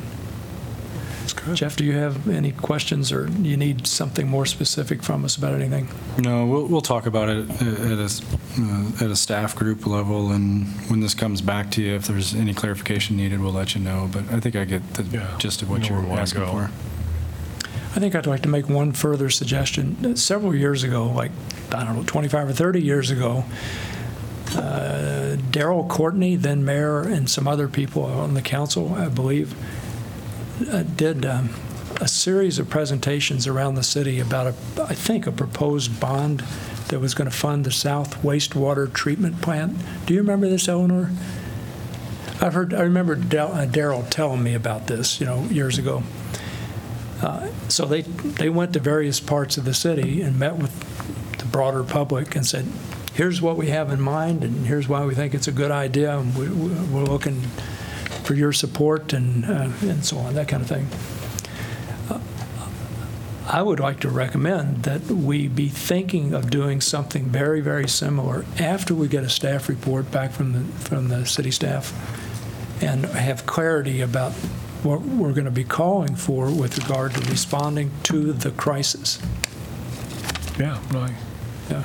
Jeff, do you have any questions, or you need something more specific from us about anything? No, we'll, we'll talk about it at a, s- uh, at a staff group level, and when this comes back to you, if there's any clarification needed, we'll let you know. But I think I get the Yeah, gist of we what know you're where we wanna asking go. for. I think I'd like to make one further suggestion. Several years ago, like, I don't know, 25 or 30 years ago, uh, Daryl Courtney, then mayor, and some other people on the council, I believe, uh, did um, a series of presentations around the city about, a, I think, a proposed bond that was going to fund the South Wastewater Treatment Plant. Do you remember this, Eleanor? I've heard, I remember uh, Daryl telling me about this, you know, years ago. Uh, So they, they went to various parts of the city and met with the broader public and said, here's what we have in mind, and here's why we think it's a good idea, and we- we- we're looking for your support and, uh, and so on, that kind of thing. Uh, I would like to recommend that we be thinking of doing something very, very similar after we get a staff report back from the, from the city staff and have clarity about what we're going to be calling for with regard to responding to the crisis. Yeah, no, I- Yeah.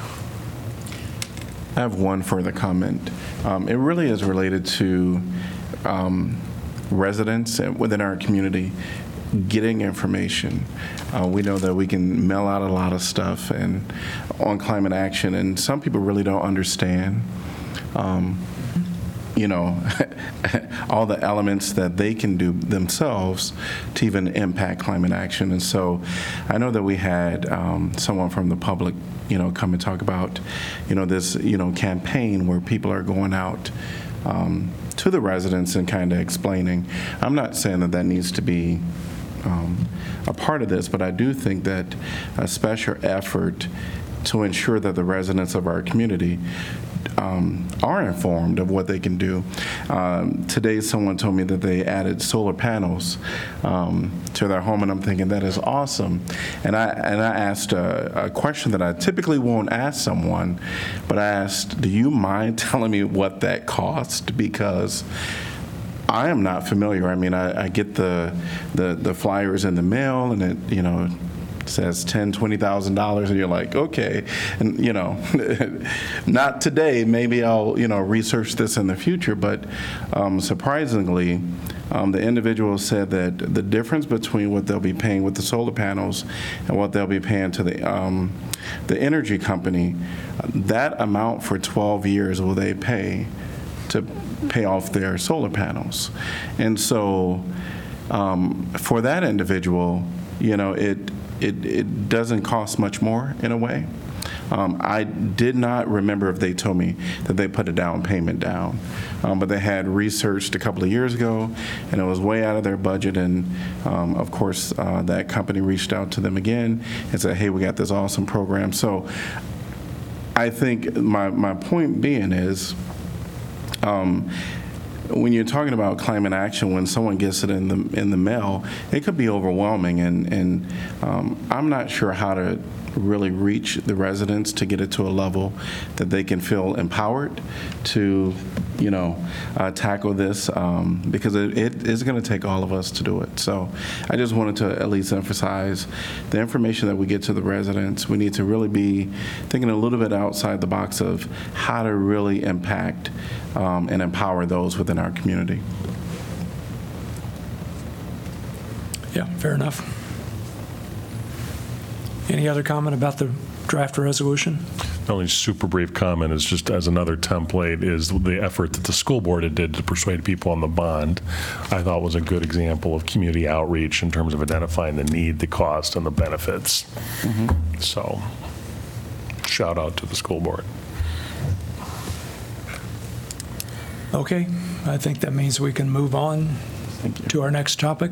I have one further comment. Um, It really is related to um, residents within our community getting information. Uh, We know that we can mail out a lot of stuff and on climate action, and some people really don't understand um, you know, all the elements that they can do themselves to even impact climate action. And so I know that we had um, someone from the public, you know, come and talk about, you know, this, you know, campaign where people are going out um, to the residents and kind of explaining. I'm not saying that that needs to be um, a part of this, but I do think that a special effort to ensure that the residents of our community um, are informed of what they can do. Um, today, someone told me that they added solar panels um, to their home, and I'm thinking that is awesome. And I and I asked a, a question that I typically won't ask someone, but I asked, "Do you mind telling me what that cost?" Because I am not familiar. I mean, I, I get the, the the flyers in the mail, and it you know says ten, twenty thousand dollars, and you're like, okay, and you know, not today. Maybe I'll you know research this in the future. But um, surprisingly, um, the individual said that the difference between what they'll be paying with the solar panels and what they'll be paying to the um, the energy company, that amount for 12 years will they pay to pay off their solar panels. And so um, for that individual, you know, it, it, it doesn't cost much more in a way. Um, I did not remember if they told me that they put a down payment down, um, but they had researched a couple of years ago, and it was way out of their budget. And um, of course, uh, that company reached out to them again and said, "Hey, we got this awesome program." So, I think my my point being is, um, when you're talking about climate action, when someone gets it in the in the mail, it could be overwhelming, and and um, I'm not sure how to really reach the residents to get it to a level that they can feel empowered to, you know, uh, tackle this um, because it, it is going to take all of us to do it. So I just wanted to at least emphasize the information that we get to the residents. We need to really be thinking a little bit outside the box of how to really impact um, and empower those within our community. Yeah, fair enough. Any other comment about the draft resolution? The only super brief comment is just as another template is the effort that the school board had did to persuade people on the bond. I thought was a good example of community outreach in terms of identifying the need, the cost, and the benefits. Mm-hmm. So, shout out to the school board. Okay, I think that means we can move on to our next topic.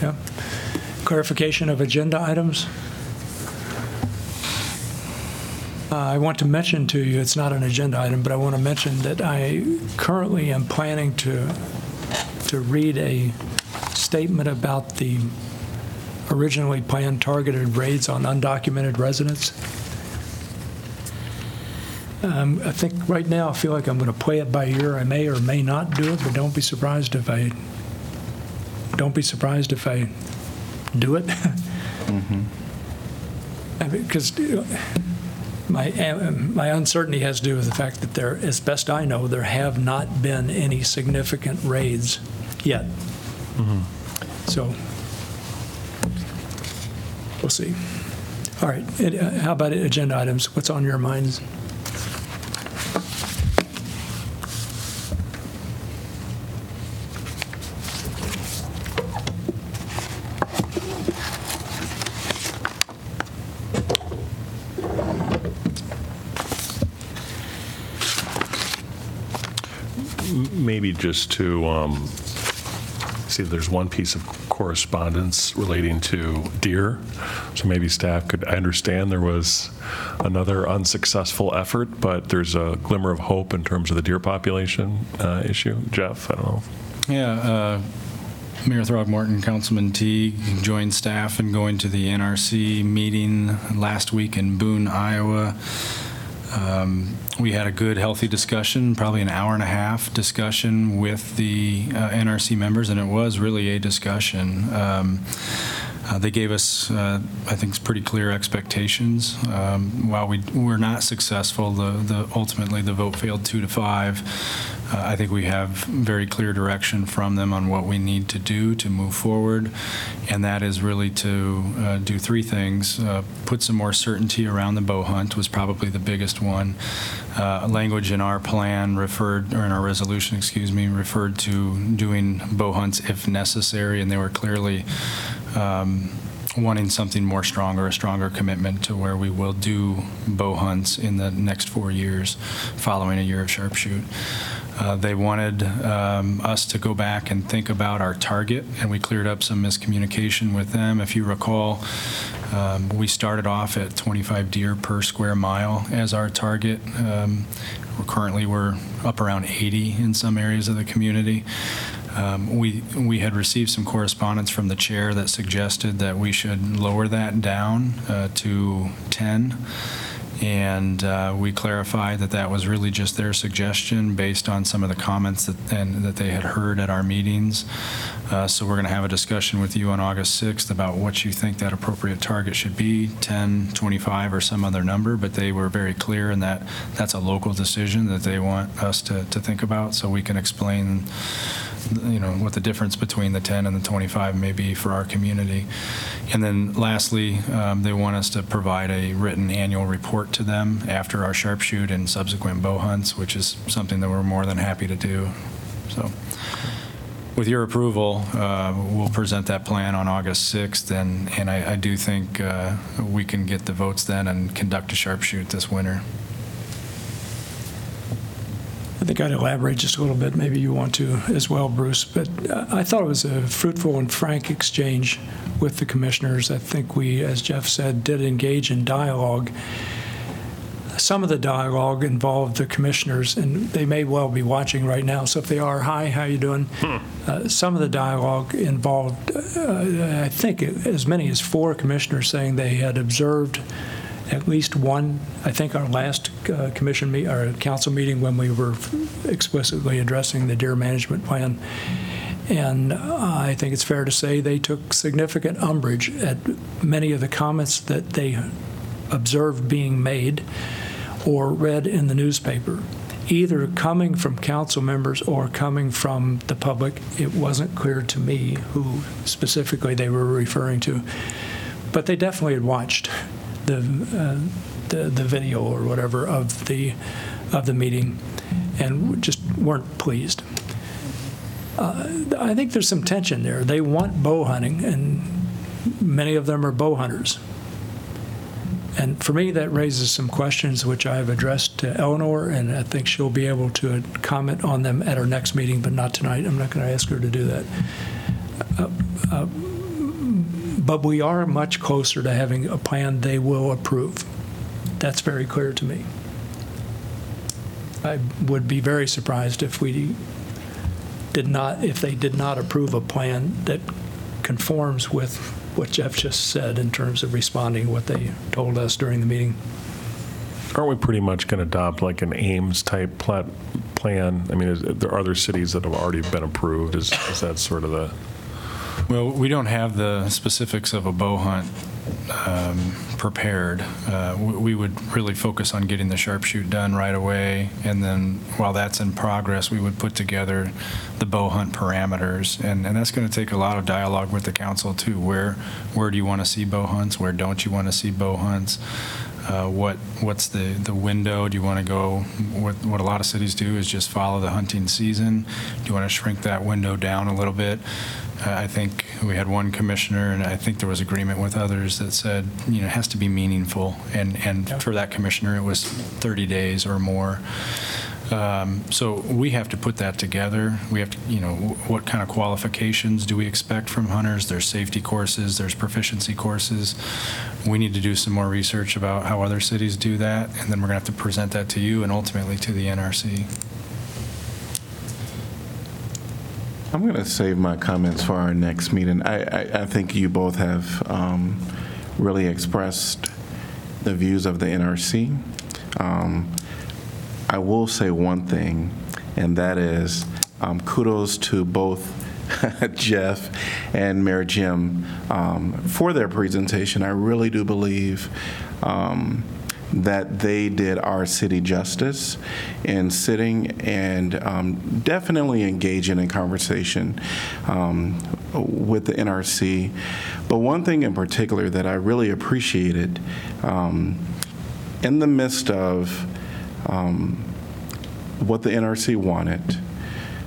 Yeah. Clarification of agenda items. Uh, I want to mention to you, it's not an agenda item, but I want to mention that I currently am planning to, to read a statement about the originally planned targeted raids on undocumented residents. Um, I think right now, I feel like I'm going to play it by ear. I may or may not do it, but don't be surprised if I, don't be surprised if I do it. Because my, uh, my uncertainty has to do with the fact that there, as best I know, there have not been any significant raids yet. So, we'll see. All right, uh, how about agenda items? What's on your minds? Maybe just to, um, see, there's one piece of correspondence relating to deer. So maybe staff could, I understand there was another unsuccessful effort, but there's a glimmer of hope in terms of the deer population uh, issue. Jeff, I don't know. Yeah, uh, Mayor Throgmorton, Councilman Teague joined staff in going to the NRC meeting last week in Boone, Iowa. Um, We had a good, healthy discussion, probably an hour and a half discussion with the uh, NRC members, and it was really a discussion. Um, uh, They gave us, uh, I think, pretty clear expectations. Um, While we were not successful, the, the ultimately, the vote failed two to five. Uh, I think we have very clear direction from them on what we need to do to move forward, and that is really to uh, do three things. Uh, Put some more certainty around the bow hunt was probably the biggest one. Uh, Language in our plan referred, or in our resolution, excuse me, referred to doing bow hunts if necessary, and they were clearly um, wanting something more stronger, a stronger commitment to where we will do bow hunts in the next four years following a year of sharpshoot. Uh, They wanted um, us to go back and think about our target, and we cleared up some miscommunication with them. If you recall, um, we started off at 25 deer per square mile as our target. Um, we're Currently, we're up around 80 in some areas of the community. Um, We, we had received some correspondence from the chair that suggested that we should lower that down uh, to 10. And uh, we clarified that that was really just their suggestion based on some of the comments that, and that they had heard at our meetings. Uh, So we're going to have a discussion with you on August 6th about what you think that appropriate target should be, 10, 25, or some other number, but they were very clear in that that's a local decision that they want us to, to think about, so we can explain you know, what the difference between the 10 and the 25 may be for our community. And then lastly, um, they want us to provide a written annual report to them after our sharpshoot and subsequent bow hunts, which is something that we're more than happy to do. So with your approval, uh, we'll present that plan on August 6th, and, and I, I do think uh, we can get the votes then and conduct a sharpshoot this winter. I think I'd elaborate just a little bit, maybe you want to as well, Bruce, but uh, I thought it was a fruitful and frank exchange with the commissioners. I think we, as Jeff said, did engage in dialogue. Some of the dialogue involved the commissioners, and they may well be watching right now, so if they are, hi, how you doing? Uh, Some of the dialogue involved, uh, I think, as many as four commissioners saying they had observed at least one, I think our last uh, commission, me- or council meeting when we were explicitly addressing the deer management plan. And I think it's fair to say they took significant umbrage at many of the comments that they observed being made or read in the newspaper, either coming from council members or coming from the public. It wasn't clear to me who specifically they were referring to, but they definitely had watched the, uh, the the video or whatever of the, of the meeting, and just weren't pleased. Uh, I think there's some tension there. They want bow hunting, and many of them are bow hunters. And for me, that raises some questions which I have addressed to Eleanor, and I think she'll be able to comment on them at our next meeting, but not tonight. I'm not going to ask her to do that. Uh, uh, But we are much closer to having a plan they will approve. That's very clear to me. I would be very surprised if we did not, if they did not approve a plan that conforms with what Jeff just said in terms of responding to what they told us during the meeting. Aren't we pretty much going to adopt like an Ames-type plan? I mean, is, there are other cities that have already been approved. Is, is that sort of the, Well, we don't have the specifics of a bow hunt um, prepared. Uh, we- We would really focus on getting the sharpshoot done right away, and then while that's in progress, we would put together the bow hunt parameters, and, and that's going to take a lot of dialogue with the council too. Where, where do you want to see bow hunts? Where don't you want to see bow hunts? Uh, What, what's the, the window? Do you want to go, what, what a lot of cities do is just follow the hunting season. Do you want to shrink that window down a little bit? I think we had one commissioner, and I think there was agreement with others that said, you know, it has to be meaningful. And, and for that commissioner, it was 30 days or more. Um, So we have to put that together. We have to, you know, wh- what kind of qualifications do we expect from hunters? There's safety courses, there's proficiency courses. We need to do some more research about how other cities do that, and then we're going to have to present that to you and ultimately to the NRC. I'm going to save my comments for our next meeting. I, I, I think you both have um, really expressed the views of the NRC. Um, I will say one thing, and that is um, kudos to both Jeff and Mayor Jim um, for their presentation. I really do believe um, that they did our city justice in sitting and um, definitely engaging in conversation um, with the NRC. But one thing in particular that I really appreciated um, in the midst of um, what the NRC wanted,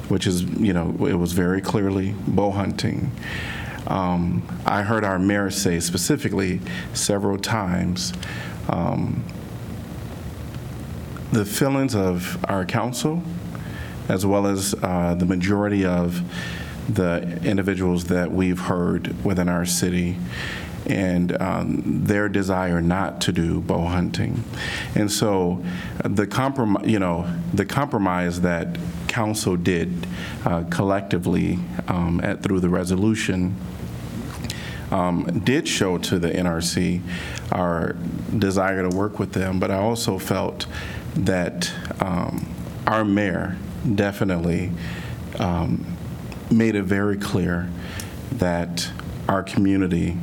which is, you know, it was very clearly bow hunting. Um, I heard our mayor say specifically several times um, the feelings of our council, as well as uh, the majority of the individuals that we've heard within our city, and um, their desire not to do bow hunting. And so the compromise, you know, the compromise that council did uh, collectively um, at, through the resolution um, did show to the NRC our desire to work with them, but I also felt that um, our mayor definitely um, made it very clear that our community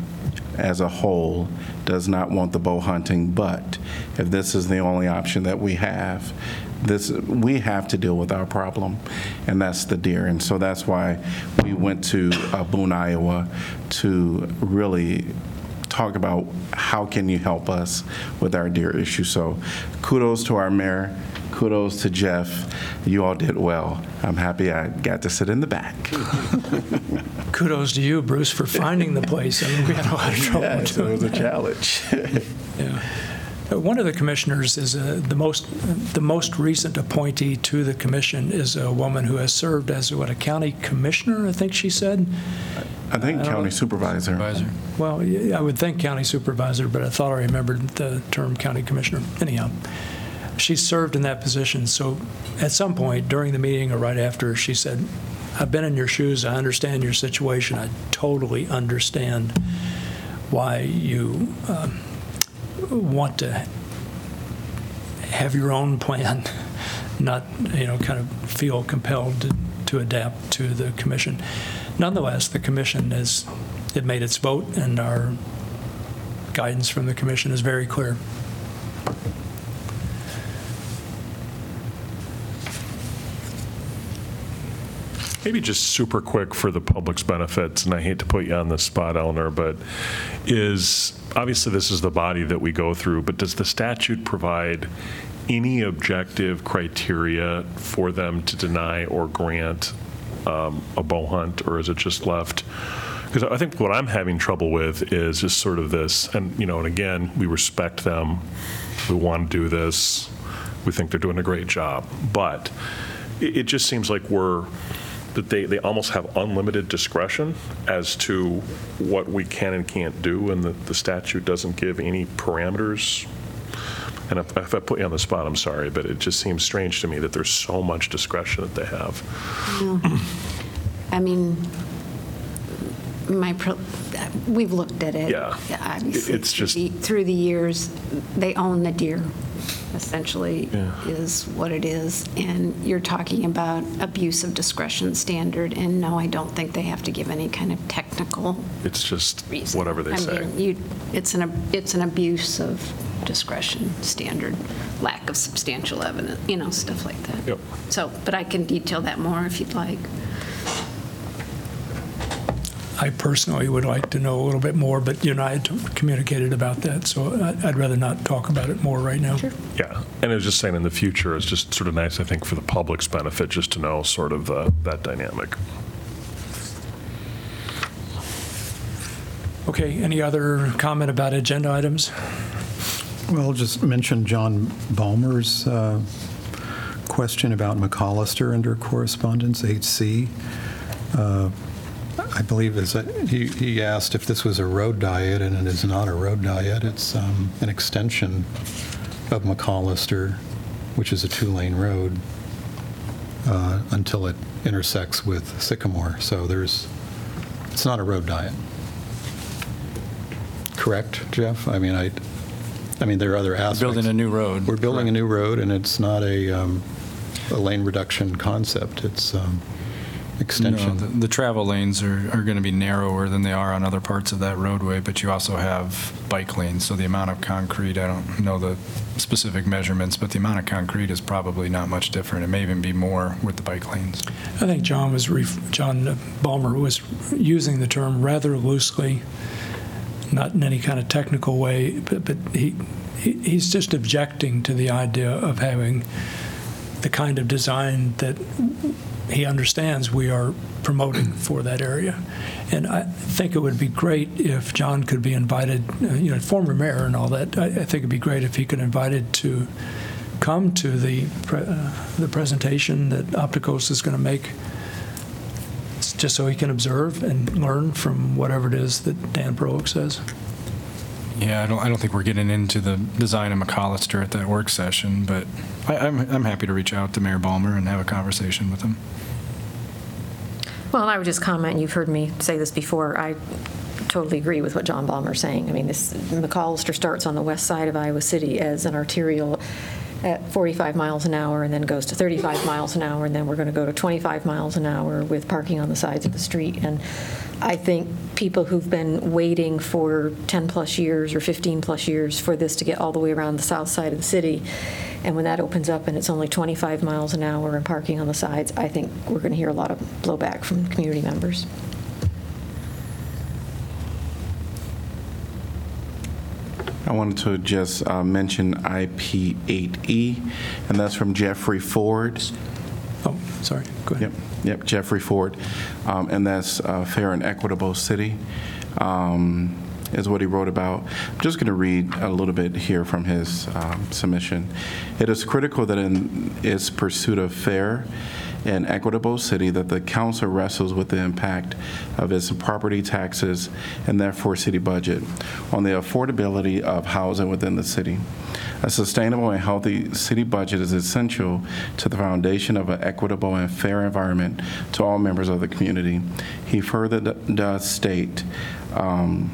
as a whole does not want the bow hunting, but if this is the only option that we have, this, we have to deal with our problem, and that's the deer. And so that's why we went to uh, Boone, Iowa, to really talk about how can you help us with our deer issue. So kudos to our mayor, kudos to Jeff. You all did well. I'm happy I got to sit in the back. Kudos to you, Bruce, for finding the place. I mean, we had a lot of trouble Yes, it was a challenge. Yeah. Uh, One of the commissioners is uh, the most, the most recent appointee to the commission is a woman who has served as, what, a county commissioner, I think she said? I think county supervisor. Supervisor? Well, yeah, I would think county supervisor, but I thought I remembered the term county commissioner. Anyhow, she served in that position, so at some point during the meeting or right after, she said, "I've been in your shoes, I understand your situation, I totally understand why you um, want to have your own plan, not, you know, kind of feel compelled to, to adapt to the commission. Nonetheless, the commission has, it made its vote, and our guidance from the commission is very clear. Maybe just super quick for the public's benefit, and I hate to put you on the spot, Eleanor, but is, obviously, this is the body that we go through, but does the statute provide any objective criteria for them to deny or grant um, a bow hunt, or is it just left? Because I think what I'm having trouble with is just sort of this, and, you know, and again, we respect them, we want to do this, we think they're doing a great job, but it, it just seems like we're, that they, they almost have unlimited discretion as to what we can and can't do, and the, the statute doesn't give any parameters. And if, if I put you on the spot, I'm sorry, but it just seems strange to me that there's so much discretion that they have. I mean, my, pro- we've looked at it. Yeah. Obviously, It's just- through the- Through the years, they own the deer, essentially, Yeah. is what it is. And you're talking about abuse of discretion standard, and no, I don't think they have to give any kind of technical It's just reason. whatever they I say. mean, you, it's an, it's an abuse of discretion standard, lack of substantial evidence, you know, stuff like that. Yep. So, but I can detail that more if you'd like. I personally would like to know a little bit more, but you and I had communicated about that, so I- I'd rather not talk about it more right now. Yeah, and I was just saying in the future, it's just sort of nice, I think, for the public's benefit, just to know sort of the, that dynamic. Okay, any other comment about agenda items? Well, just mention John Balmer's uh, question about McCollister under correspondence, 8C. Uh, I believe is he he asked if this was a road diet, and it is not a road diet. It's um, an extension of McCollister, which is a two-lane road, uh, until it intersects with Sycamore. So there's, it's not a road diet. Correct, Jeff? I mean, I, I mean, there are other aspects. Building a new road. We're building a new road, and it's not a, um, a lane reduction concept. It's um, No, the, the travel lanes are, are going to be narrower than they are on other parts of that roadway, but you also have bike lanes, so the amount of concrete, I don't know the specific measurements, but the amount of concrete is probably not much different. It may even be more with the bike lanes. I think John was, ref- John Balmer was using the term rather loosely, not in any kind of technical way, but, but he, he- he's just objecting to the idea of having the kind of design that he understands we are promoting for that area. And I think it would be great if John could be invited, uh, you know, former mayor and all that, I, I think it'd be great if he could be invited to come to the, pre- uh, the presentation that Opticos is going to make, just so he can observe and learn from whatever it is that Dan Parolek says. Yeah, I don't, I don't think we're getting into the design of McCollister at that work session, but I, I'm, I'm happy to reach out to Mayor Balmer and have a conversation with him. Well, I would just comment, you've heard me say this before, I totally agree with what John Balmer's saying. I mean, this, McAllister starts on the west side of Iowa City as an arterial at 45 miles an hour and then goes to 35 miles an hour, and then we're going to go to 25 miles an hour with parking on the sides of the street. And I think people who've been waiting for 10-plus years or 15-plus years for this to get all the way around the south side of the city, and when that opens up and it's only 25 miles an hour and parking on the sides, I think we're going to hear a lot of blowback from community members. I wanted to just uh, mention IP8E, and that's from Jeffrey Ford. Oh, sorry, go ahead. Yep, yep, Jeffrey Ford, Um, and that's uh, Fair and Equitable City, um, is what he wrote about. I'm just going to read a little bit here from his um, submission. It is critical that in its pursuit of fair and equitable city, that the council wrestles with the impact of its property taxes and therefore city budget on the affordability of housing within the city. A sustainable and healthy city budget is essential to the foundation of an equitable and fair environment to all members of the community. He further does state, um,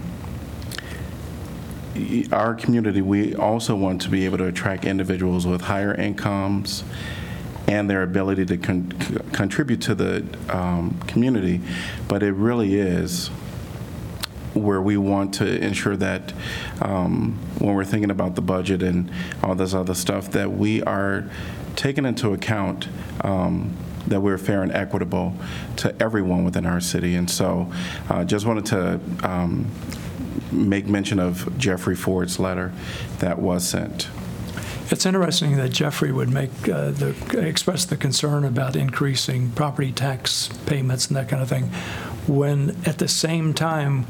our community, we also want to be able to attract individuals with higher incomes and their ability to con- contribute to the um, community, but it really is where we want to ensure that um, when we're thinking about the budget and all this other stuff, that we are taking into account um, that we're fair and equitable to everyone within our city. And so uh, just wanted to um, make mention of Jeffrey Ford's letter that was sent. It's interesting that Jeffrey would make, uh, the, express the concern about increasing property tax payments and that kind of thing, when at the same time,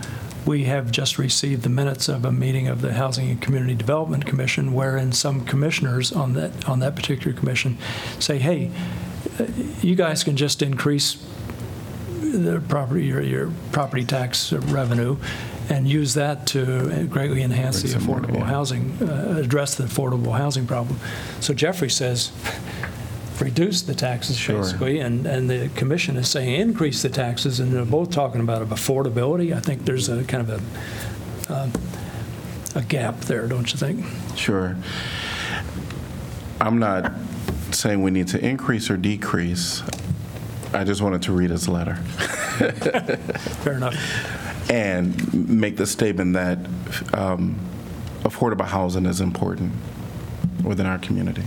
we have just received the minutes of a meeting of the Housing and Community Development Commission, wherein some commissioners on that, on that particular commission say, hey, uh, you guys can just increase the property, your, your property tax revenue and use that to greatly enhance the affordable yeah. housing, uh, address the affordable housing problem. So Jeffrey says, reduce the taxes Sure. basically, and, and the commission is saying increase the taxes, and they're both talking about affordability. I think there's a kind of a, uh, a gap there, don't you think? Sure. I'm not saying we need to increase or decrease. I just wanted to read his letter Fair enough. And make the statement that um, affordable housing is important within our community.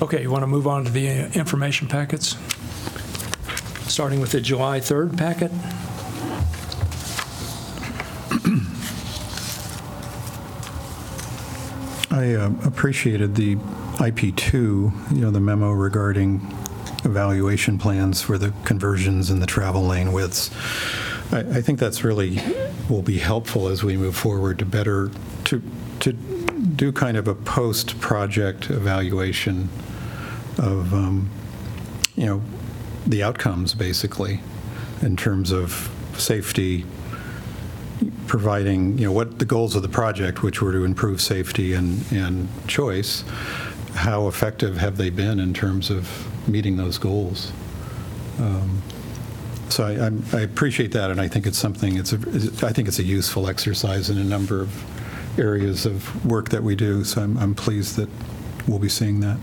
Okay, you want to move on to the uh, information packets? Starting with the July 3rd packet? I uh, appreciated the IP2, you know, the memo regarding evaluation plans for the conversions and the travel lane widths. I, I think that's really, will be helpful as we move forward to better, to, to do kind of a post-project evaluation of, um, you know, the outcomes, basically, in terms of safety, providing, you know, what the goals of the project, which were to improve safety and, and choice, how effective have they been in terms of meeting those goals? Um, So I, I'm- I appreciate that, and I think it's something, it's a, I think it's a useful exercise in a number of areas of work that we do, so I'm, I'm pleased that we'll be seeing that.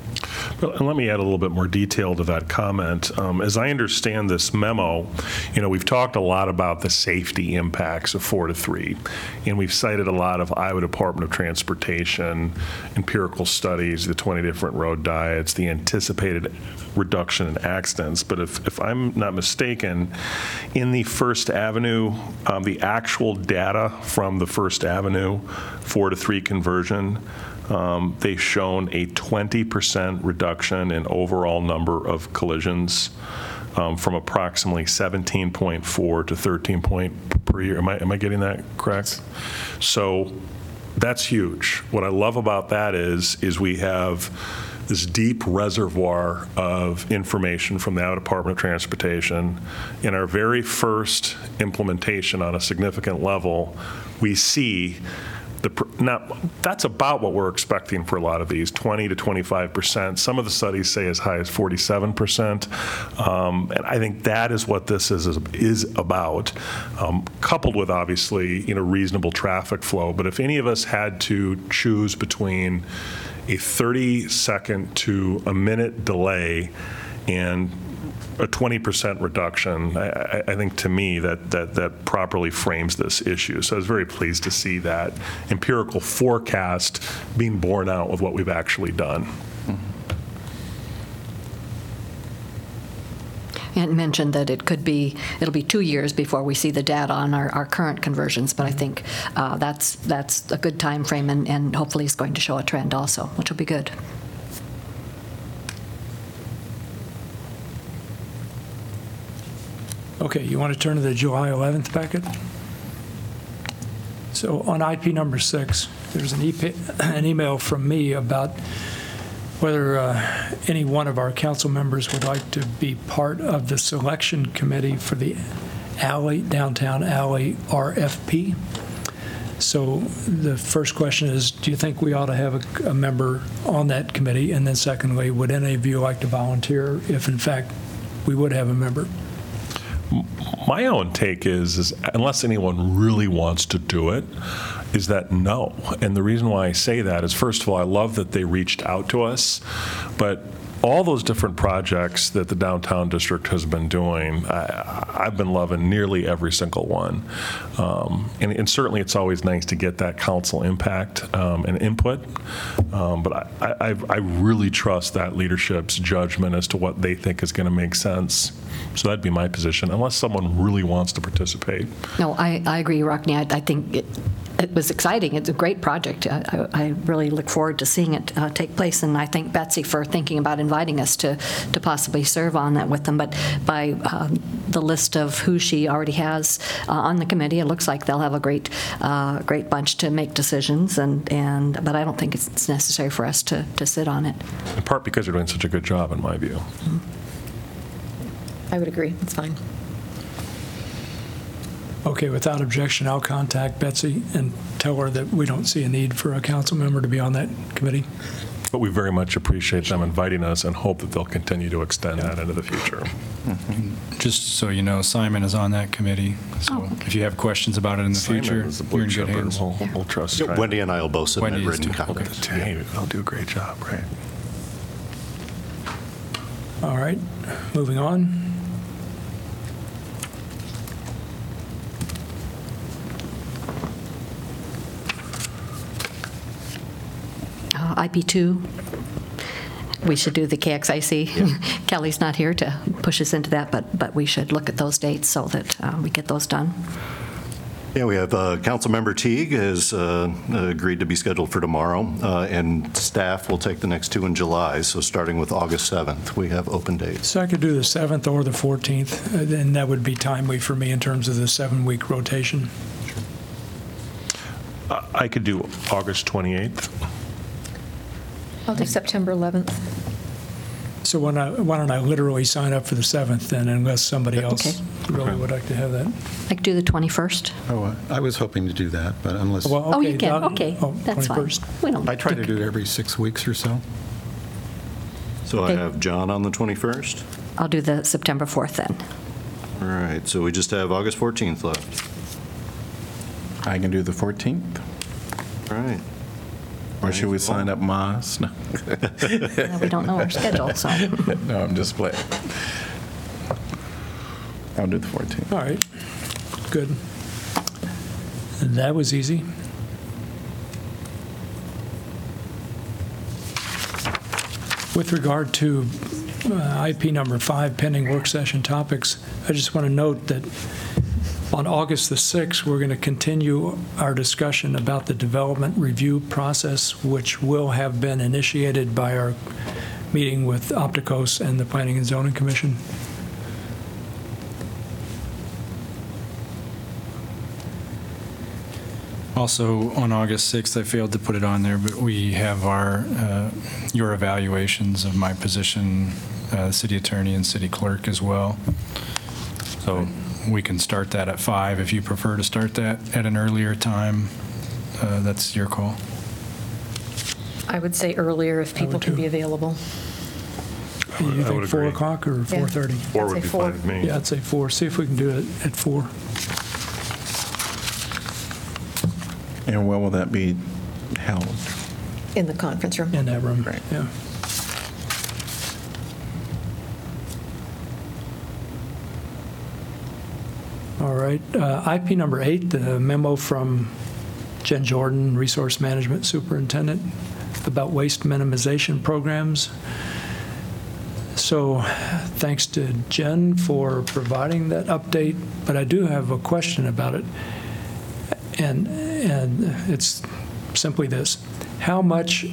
Well, And let me add a little bit more detail to that comment. Um, As I understand this memo, you know, we've talked a lot about the safety impacts of four to three, and we've cited a lot of Iowa Department of Transportation empirical studies, the 20 different road diets, the anticipated reduction in accidents. But if, if I'm not mistaken, in the First Avenue, um, the actual data from the First Avenue four to three conversion, um, they've shown a 20% reduction in overall number of collisions um, from approximately 17.4 to 13 point per year. Am I, am I getting that correct? So that's huge. What I love about that is, is we have this deep reservoir of information from the Department of Transportation. In our very first implementation on a significant level, we see the, not, that's about what we're expecting for a lot of these, 20 to 25 percent. Some of the studies say as high as 47 percent. Um, And I think that is what this is, is about, um, coupled with obviously, you know, reasonable traffic flow. But if any of us had to choose between a 30-second to a minute delay and a 20% reduction, I, I- think to me that, that, that properly frames this issue. So I was very pleased to see that empirical forecast being borne out with what we've actually done. And mentioned that it could be, it'll be two years before we see the data on our, our current conversions, but I think uh, that's, that's a good time frame, and, and hopefully it's going to show a trend also, which will be good. Okay, you want to turn to the July 11th packet? So on IP number six, there's an email from me about whether uh, any one of our council members would like to be part of the selection committee for the alley, downtown alley RFP. So the first question is, do you think we ought to have a member on that committee? And then secondly, would any of you like to volunteer if in fact we would have a member? My own take is, is unless anyone really wants to do it, is that no. And the reason why I say that is, first of all, I love that they reached out to us, but all those different projects that the downtown district has been doing, I, I've been loving nearly every single one. Um, and, and certainly, it's always nice to get that council impact um, and input. Um, but I, I, I really trust that leadership's judgment as to what they think is going to make sense. So that'd be my position, unless someone really wants to participate. No, I, I agree, Rockne. I, I think it, it was exciting. It's a great project. I, I I really look forward to seeing it uh, take place, and I thank Betsy for thinking about inviting us to, to possibly serve on that with them. But by um, the list of who she already has uh, on the committee, it looks like they'll have a great, uh, great bunch to make decisions, and, and, but I don't think it's necessary for us to, to sit on it. In part because they're doing such a good job, in my view. I would agree, it's fine. Okay, without objection, I'll contact Betsy and tell her that we don't see a need for a council member to be on that committee. But we very much appreciate them inviting us and hope that they'll continue to extend that into the future. Just so you know, Simon is on that committee, so Oh, okay. if you have questions about it in the Simon future, is the you're in blue good chipper. hands. We'll, we'll trust. Yeah, Simon. Wendy and I will both submit Wendy is written too. comments. Hey, they'll do a great job, right? All right, moving on. Uh, IP2, we should do the KXIC. Kelly's not here to push us into that, but, but we should look at those dates so that uh, we get those done. Yeah, we have, uh, Councilmember Teague has uh, agreed to be scheduled for tomorrow, uh, and staff will take the next two in July, so starting with August 7th, we have open dates. So I could do the 7th or the 14th, uh, and that would be timely for me in terms of the seven-week rotation. I- I could do August 28th. I'll do September 11th. So why not, why don't I literally sign up for the 7th then, unless somebody else Okay. really would like to have that? I could do the 21st. Oh, uh, I was hoping to do that, but unless, Well, Oh, you okay, can, Don- okay, oh, that's fine. 21st. We don't. I try to do it every six weeks or so. So I Okay. have John on the 21st. I'll do the September 4th then. All right, so we just have August 14th left. I can do the 14th. All right. Or should we sign up Maz? No, Uh, We don't know our schedule, so. no, I'm just playing. I'll do the 14th. All right, good. That was easy. With regard to uh, IP number five, pending work session topics, I just want to note that on August the 6th, we're going to continue our discussion about the development review process, which will have been initiated by our meeting with Opticos and the Planning and Zoning Commission. Also, on August 6th, I failed to put it on there, but we have our, uh, your evaluations of my position, uh, city attorney and city clerk as well. So we can start that at five if you prefer to start that at an earlier time. uh, That's your call. I would say earlier if people would can too. be available. You I would think 4 agree. o'clock or 4:30? Four I'd would say be four. fine with me. Yeah, I'd say 4. See if we can do it at 4. And where will that be held? In the conference room. In that room, Right. yeah. All right, uh, IP number eight, the memo from Jen Jordan, Resource Management Superintendent, about waste minimization programs. So thanks to Jen for providing that update, but I do have a question about it. And, and it's simply this, how much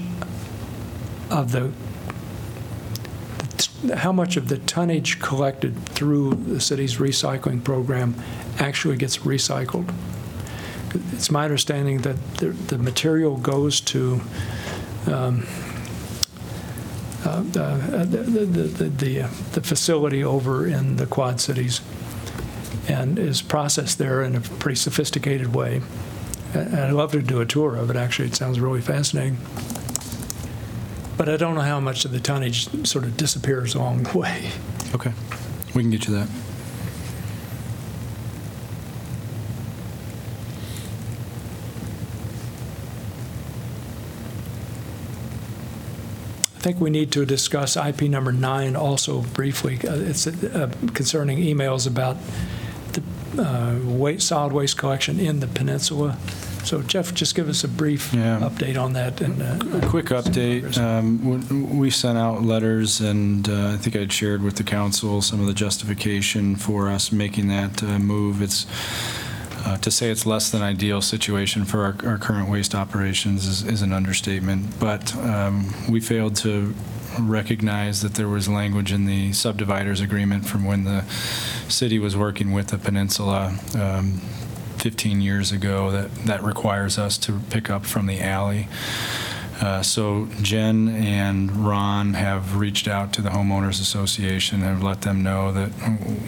of the, how much of the tonnage collected through the city's recycling program actually gets recycled? It's my understanding that the, the material goes to um, uh, the, the, the, the, facility over in the Quad Cities and is processed there in a pretty sophisticated way. And I'd love to do a tour of it, actually. It sounds really fascinating. But I don't know how much of the tonnage sort of disappears along the way. Okay, we can get you that. I think we need to discuss IP number nine also briefly. Uh, It's uh, concerning emails about the uh, wa- solid waste collection in the peninsula. So Jeff, just give us a brief Yeah. update on that and. uh, A quick update. Um, w- We sent out letters, and uh, I think I'd shared with the council some of the justification for us making that uh, move. It's, uh, to say it's less than ideal situation for our our current waste operations is is an understatement, but um, we failed to recognize that there was language in the subdividers agreement from when the city was working with the peninsula um, 15 years ago that, that requires us to pick up from the alley. Uh, So Jen and Ron have reached out to the homeowners association and have let them know that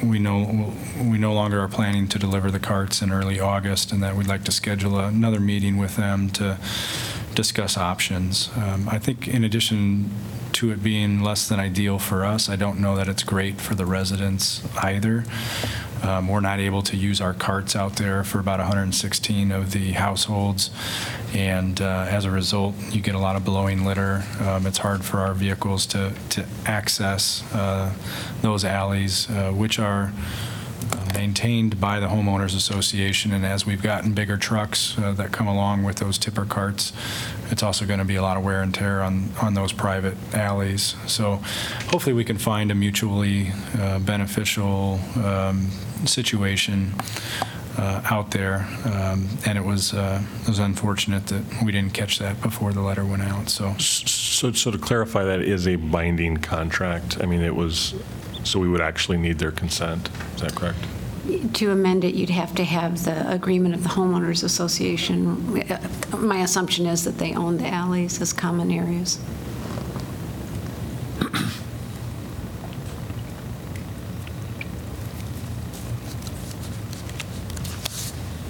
we no, we no longer are planning to deliver the carts in early August and that we'd like to schedule another meeting with them to discuss options. Um, I think in addition to it being less than ideal for us, I don't know that it's great for the residents either. Um, We're not able to use our carts out there for about 116 of the households, and uh, as a result, you get a lot of blowing litter. Um, It's hard for our vehicles to, to access uh, those alleys, uh, which are uh, maintained by the homeowners association, and as we've gotten bigger trucks uh, that come along with those tipper carts, it's also going to be a lot of wear and tear on, on those private alleys. So hopefully we can find a mutually uh, beneficial um, situation uh, out there. Um, And it was, uh, it was unfortunate that we didn't catch that before the letter went out, so. So, so to clarify, that is a binding contract? I mean, it was, so we would actually need their consent, is that correct? To amend it, you'd have to have the agreement of the homeowners association. My assumption is that they own the alleys as common areas.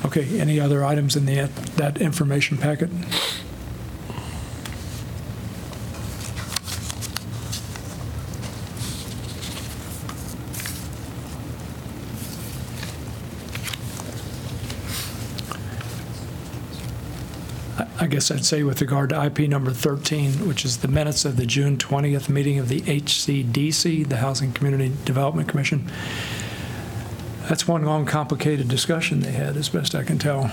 Okay, any other items in the, that information packet? Guess I'd say with regard to IP number 13, which is the minutes of the June 20th meeting of the HCDC, the Housing Community Development Commission, that's one long, complicated discussion they had, as best I can tell.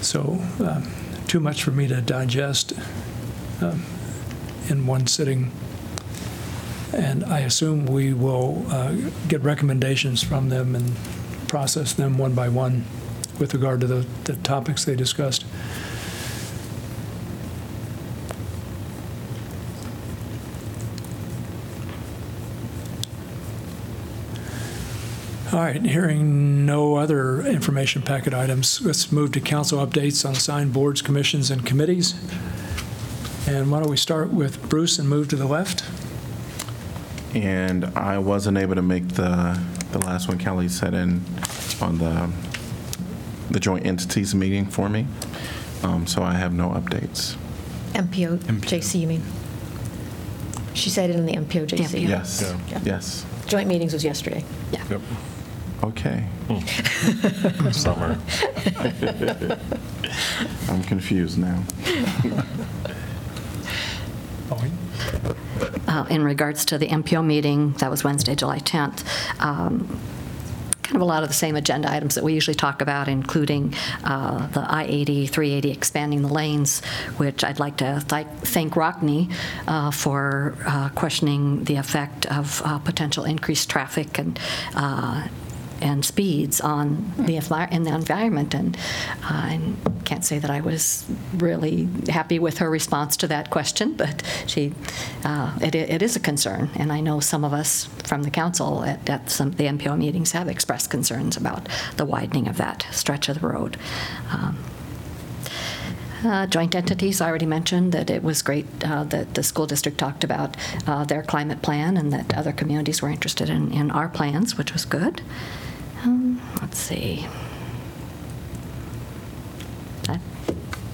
So, um, too much for me to digest um, in one sitting. And I assume we will uh, get recommendations from them and process them one by one with regard to the the topics they discussed. All right, hearing no other information packet items, let's move to council updates on assigned boards, commissions, and committees. And why don't we start with Bruce and move to the left? And I wasn't able to make the, the last one Kelly said in, on the, the joint entities meeting for me. Um, So I have no updates. MPO, JC, you mean? She said it in the MPO, JC. Yes, Yeah. yes. Joint meetings was yesterday. Yeah. Yep. Okay. Summer. I'm confused now. uh, in regards to the MPO meeting, that was Wednesday, July 10th. um, Kind of a lot of the same agenda items that we usually talk about, including uh, the I-80, 380, expanding the lanes, which I'd like to thi- thank Rockne uh, for uh, questioning the effect of uh, potential increased traffic and uh, and speeds on the in the environment. And I can't say that I was really happy with her response to that question, but she, uh, it, it is a concern. And I know some of us from the council at, at some the MPO meetings have expressed concerns about the widening of that stretch of the road. Um, uh, Joint entities, I already mentioned that it was great uh, that the school district talked about uh, their climate plan and that other communities were interested in, in our plans, which was good. Um, Let's see. That-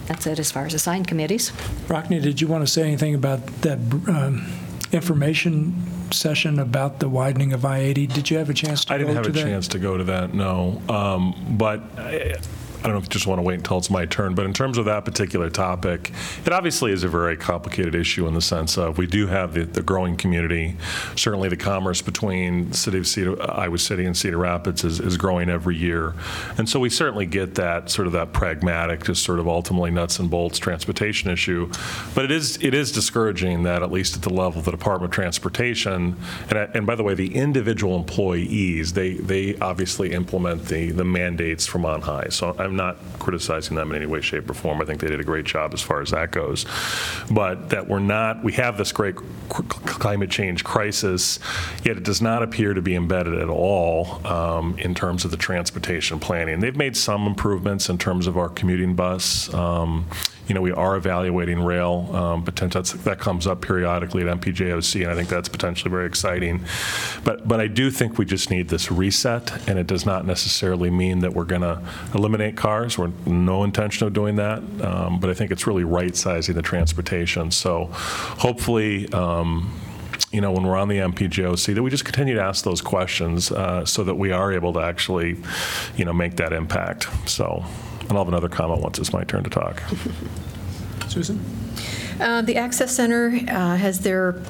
That's it as far as assigned committees. Rockne, did you want to say anything about that um, information session about the widening of I-80? Did you have a chance to I go didn't have to a that? chance to go to that, no. Um, But I- I don't know if you just want to wait until it's my turn, but in terms of that particular topic, it obviously is a very complicated issue in the sense of we do have the, the growing community. Certainly, the commerce between the city of Cedar, Iowa City and Cedar Rapids is, is growing every year, and so we certainly get that sort of that pragmatic, just sort of ultimately nuts and bolts transportation issue. But it is it is discouraging that at least at the level of the Department of Transportation, and, and by the way, the individual employees they they obviously implement the the mandates from on high. So I'm not criticizing them in any way, shape, or form. I think they did a great job as far as that goes. But that we're not, we have this great climate change crisis, yet it does not appear to be embedded at all um, in terms of the transportation planning. They've made some improvements in terms of our commuting bus. Um, You know, we are evaluating rail, um, that comes up periodically at MPJOC, and I think that's potentially very exciting. But, but I do think we just need this reset, and it does not necessarily mean that we're going to eliminate cars. We're no intention of doing that, um, but I think it's really right-sizing the transportation. So hopefully, um, you know, when we're on the MPGOC, that we just continue to ask those questions uh, so that we are able to actually, you know, make that impact. So, and I'll have another comment once it's my turn to talk. Susan? Uh, The Access Center uh, has their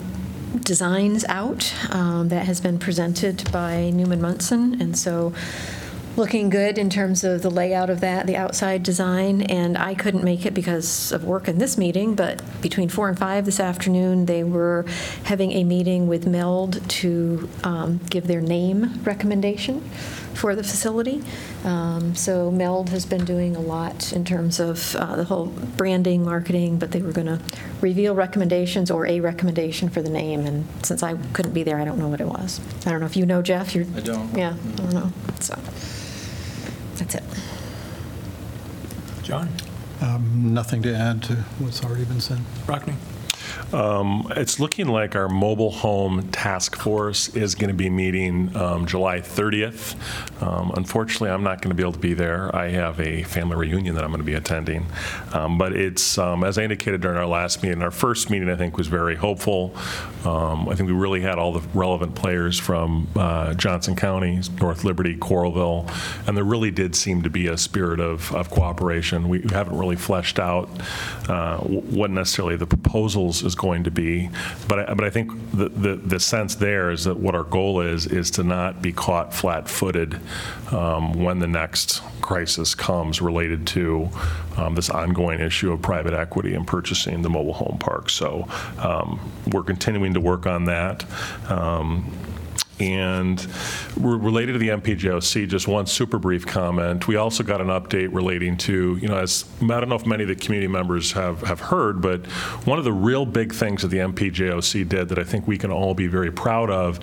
designs out. Um, That has been presented by Neumann Monson, and so looking good in terms of the layout of that, the outside design. And I couldn't make it because of work in this meeting, but between four and five this afternoon, they were having a meeting with MELD to um, give their name recommendation for the facility. Um, So MELD has been doing a lot in terms of uh, the whole branding, marketing, but they were going to reveal recommendations or a recommendation for the name, and since I couldn't be there, I don't know what it was. I don't know if you know, Jeff? I don't. Yeah, I don't know, so, that's it. John? Um, Nothing to add to what's already been said. Rockne? Um, It's looking like our mobile home task force is going to be meeting um, July 30th. Um, Unfortunately, I'm not going to be able to be there. I have a family reunion that I'm going to be attending. Um, But it's, um, as I indicated during our last meeting, our first meeting, I think, was very hopeful. Um, I think we really had all the relevant players from uh, Johnson County, North Liberty, Coralville, and there really did seem to be a spirit of of cooperation. We haven't really fleshed out uh, what necessarily the proposals is going to be, but I, but I think the, the, the sense there is that what our goal is, is to not be caught flat-footed um, when the next crisis comes related to um, this ongoing issue of private equity and purchasing the mobile home park. So um, we're continuing to work on that. And related to the MPJOC, just one super brief comment. We also got an update relating to, you know, as, I don't know if many of the community members have, have heard, but one of the real big things that the MPJOC did that I think we can all be very proud of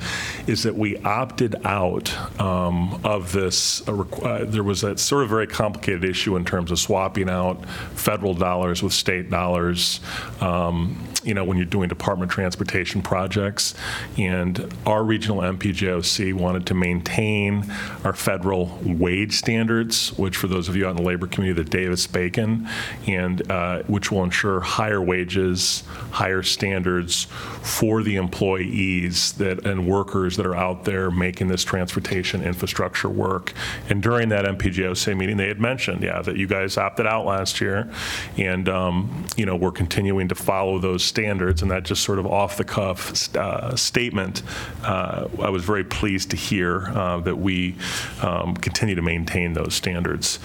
is that we opted out um, of this, uh, uh, there was a sort of very complicated issue in terms of swapping out federal dollars with state dollars, um, you know, when you're doing Department of Transportation projects. And our regional MPJOC wanted to maintain our federal wage standards, which for those of you out in the labor community, the Davis-Bacon, and uh, which will ensure higher wages, higher standards for the employees that, and workers that are out there making this transportation infrastructure work. And during that MPJOC meeting, they had mentioned, yeah, that you guys opted out last year, and, um, you know, we're continuing to follow those standards, and that just sort of off-the-cuff uh, statement, uh, I was very pleased to hear uh, that we um, continue to maintain those standards.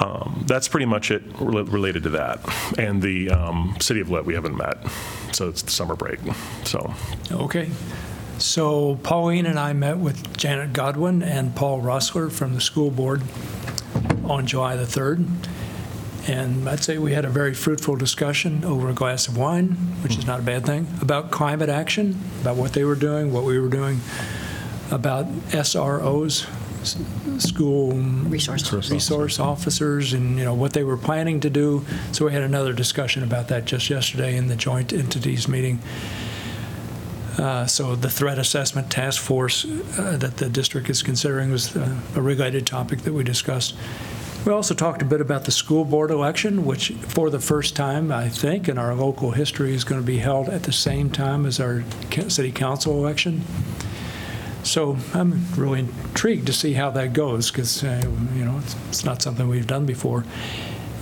Um, That's pretty much it rela- related to that. And the um, City of Lit, we haven't met, so it's the summer break, so. Okay. So Pauline and I met with Janet Godwin and Paul Roesler from the school board on July the 3rd. And I'd say we had a very fruitful discussion over a glass of wine, which is not a bad thing, about climate action, about what they were doing, what we were doing, about SROs, school Resource officers. resource officers, and, you know, what they were planning to do. So we had another discussion about that just yesterday in the joint entities meeting. Uh, So the threat assessment task force uh, that the district is considering was uh, a related topic that we discussed. We also talked a bit about the school board election, which for the first time, I think, in our local history is going to be held at the same time as our city council election. So I'm really intrigued to see how that goes, because, uh, you know, it's- it's not something we've done before.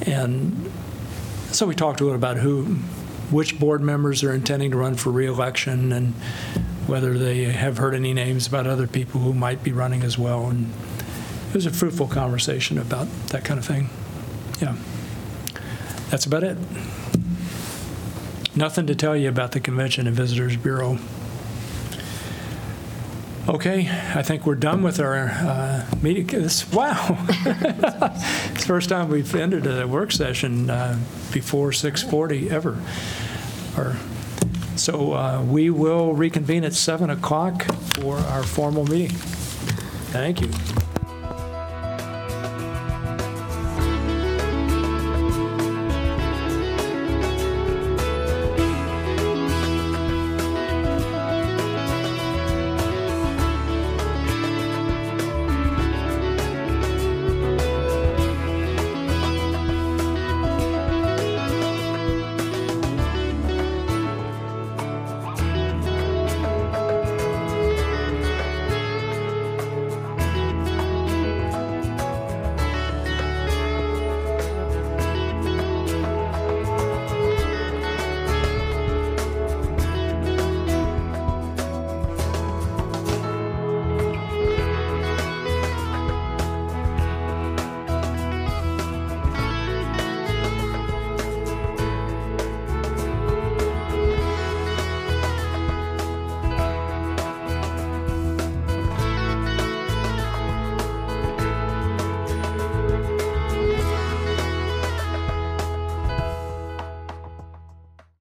And so we talked a little about who, which board members are intending to run for reelection, and whether they have heard any names about other people who might be running as well. And it was a fruitful conversation about that kind of thing. Yeah. That's about it. Nothing to tell you about the Convention and Visitors Bureau. Okay, I think we're done with our uh, meeting. This- Wow. It's the first time we've ended a work session uh, before 6:40 ever. Or- So uh, we will reconvene at 7 o'clock for our formal meeting. Thank you.